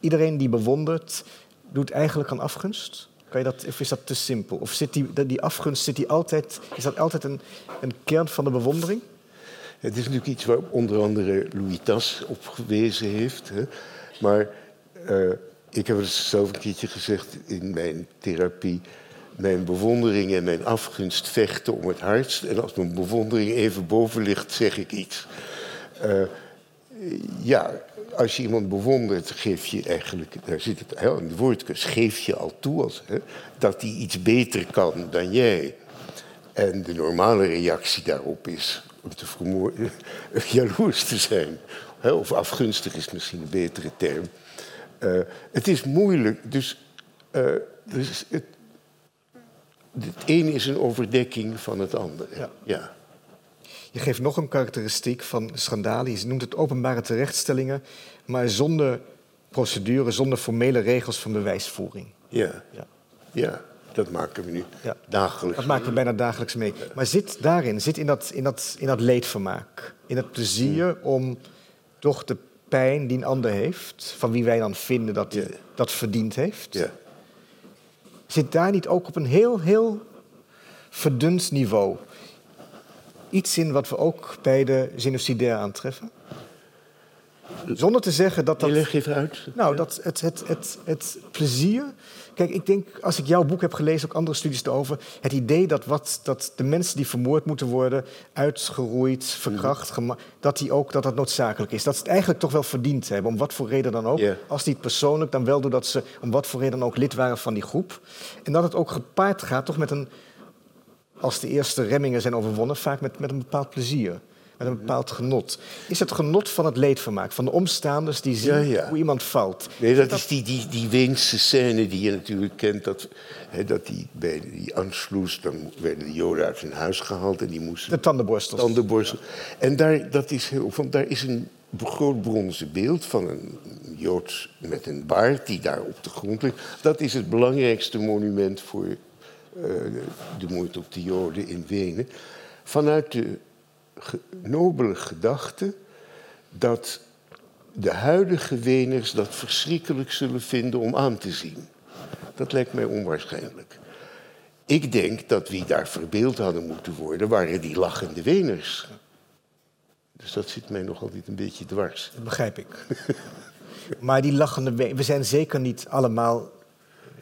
iedereen die bewondert, doet eigenlijk aan afgunst? Kan je dat, of is dat te simpel? Of zit die, die afgunst, zit die altijd, is dat altijd een, een kern van de bewondering? Het is natuurlijk iets waar onder andere Louis Tas op gewezen heeft. Hè. Maar uh, ik heb het zelf een keertje gezegd in mijn therapie. Mijn bewondering en mijn afgunst vechten om het hardst. En als mijn bewondering even boven ligt, zeg ik iets. Uh, ja, als je iemand bewondert, geef je eigenlijk, daar zit het heel in de woordkus, geef je al toe als, hè, dat hij iets beter kan dan jij. En de normale reactie daarop is om te vermoorden, jaloers te zijn. Hè, of afgunstig is misschien een betere term. Uh, het is moeilijk, dus, uh, dus het een is een overdekking van het andere. Ja. ja. Je geeft nog een karakteristiek van schandalen. Je noemt het openbare terechtstellingen, maar zonder procedure, zonder formele regels van bewijsvoering. Ja, ja. ja dat maken we nu ja. dagelijks. Dat maken we bijna dagelijks mee. Maar zit daarin, zit in dat, in dat, in dat leedvermaak, in het plezier om toch de pijn die een ander heeft, van wie wij dan vinden dat hij ja. dat verdiend heeft, ja. Zit daar niet ook op een heel, heel verdund niveau iets in wat we ook bij de genocidair aantreffen? Zonder te zeggen dat dat... Leg even uit. Nou, dat het, het, het, het plezier... Kijk, ik denk, als ik jouw boek heb gelezen, ook andere studies erover... het idee dat, wat, dat de mensen die vermoord moeten worden... uitgeroeid, verkracht, dat, die ook, dat dat noodzakelijk is. Dat ze het eigenlijk toch wel verdiend hebben, om wat voor reden dan ook. Als niet persoonlijk, dan wel doordat ze om wat voor reden dan ook lid waren van die groep. En dat het ook gepaard gaat toch met een als de eerste remmingen zijn overwonnen, vaak met, met een bepaald plezier. Met een bepaald genot. Is het genot van het leedvermaak, van de omstaanders die zien Ja, ja. hoe iemand valt? Nee, dat, is die, die, die Weense scène die je natuurlijk kent. Dat, hè, dat die, bij die Anschluss, dan werden de Joden uit hun huis gehaald en die moesten De tandenborstels. tandenborstel. En daar, dat is heel, van, daar is een groot bronzen beeld van een Jood met een baard die daar op de grond ligt. Dat is het belangrijkste monument voor uh, de moord op de Joden in Wenen. Vanuit de nobele gedachte dat de huidige Weners dat verschrikkelijk zullen vinden om aan te zien. Dat lijkt mij onwaarschijnlijk. Ik denk dat wie daar verbeeld hadden moeten worden, waren die lachende Weners. Dus dat zit mij nog altijd een beetje dwars. Dat begrijp ik. maar die lachende... we- We zijn zeker niet allemaal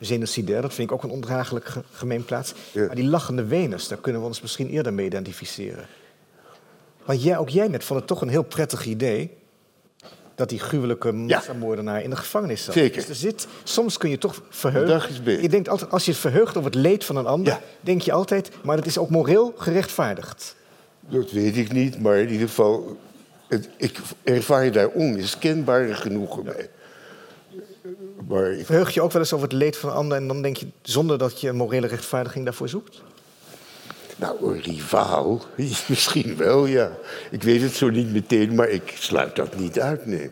genocidair. Dat vind ik ook een ondraaglijk ge- gemeenplaats. Ja. Maar die lachende Weners, daar kunnen we ons misschien eerder mee identificeren. Want jij, ook jij net vond het toch een heel prettig idee... dat die gruwelijke massamoordenaar in de gevangenis zat. Zeker. Dus er zit, soms kun je toch verheugen. Je denkt altijd, als je verheugt over het leed van een ander... Ja. denk je altijd, maar dat is ook moreel gerechtvaardigd. Dat weet ik niet, maar in ieder geval, het, ik ervaar daar onmiskenbare genoegen bij. Maar ik- Verheug je ook wel eens over het leed van een ander... en dan denk je, zonder dat je een morele rechtvaardiging daarvoor zoekt? Nou, een rivaal? Misschien wel, ja. Ik weet het zo niet meteen, maar ik sluit dat niet uit, nee.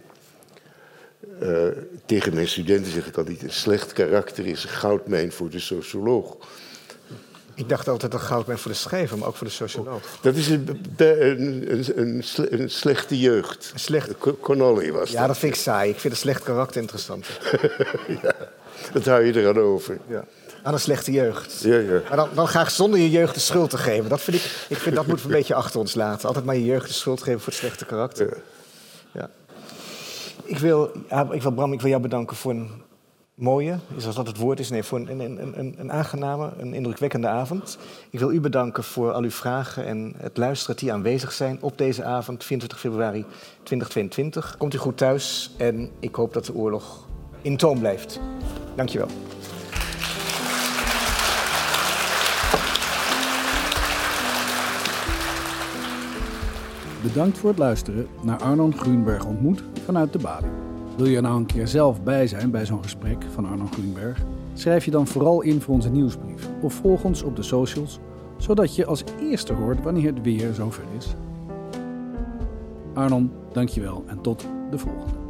Uh, tegen mijn studenten zeg ik altijd: een slecht karakter is een goudmijn voor de socioloog. Ik dacht altijd een goudmijn voor de schrijver, maar ook voor de socioloog. Dat is een, een, een, een slechte jeugd. Een slecht... Connolly was Ja, dat. dat vind ik saai. Ik vind een slecht karakter interessant. ja, dat hou je eraan over. Ja. Aan een slechte jeugd. Ja, ja. Maar dan, dan graag zonder je jeugd de schuld te geven. Dat vind ik, ik vind dat moeten we een beetje achter ons laten. Altijd maar je jeugd de schuld geven voor het slechte karakter. Ja. ja. Ik, wil, ik wil, Bram, ik wil jou bedanken voor een mooie, is als dat het woord is, nee, voor een, een, een, een aangename, een indrukwekkende avond. Ik wil u bedanken voor al uw vragen en het luisteren die aanwezig zijn op deze avond, 24 februari 2022. Komt u goed thuis en ik hoop dat de oorlog in toom blijft. Dankjewel. Bedankt voor het luisteren naar Arnon Grunberg ontmoet vanuit de Bali. Wil je nou een keer zelf bij zijn bij zo'n gesprek van Arnon Grunberg? Schrijf je dan vooral in voor onze nieuwsbrief of volg ons op de socials, zodat je als eerste hoort wanneer het weer zover is. Arnon, dankjewel en tot de volgende.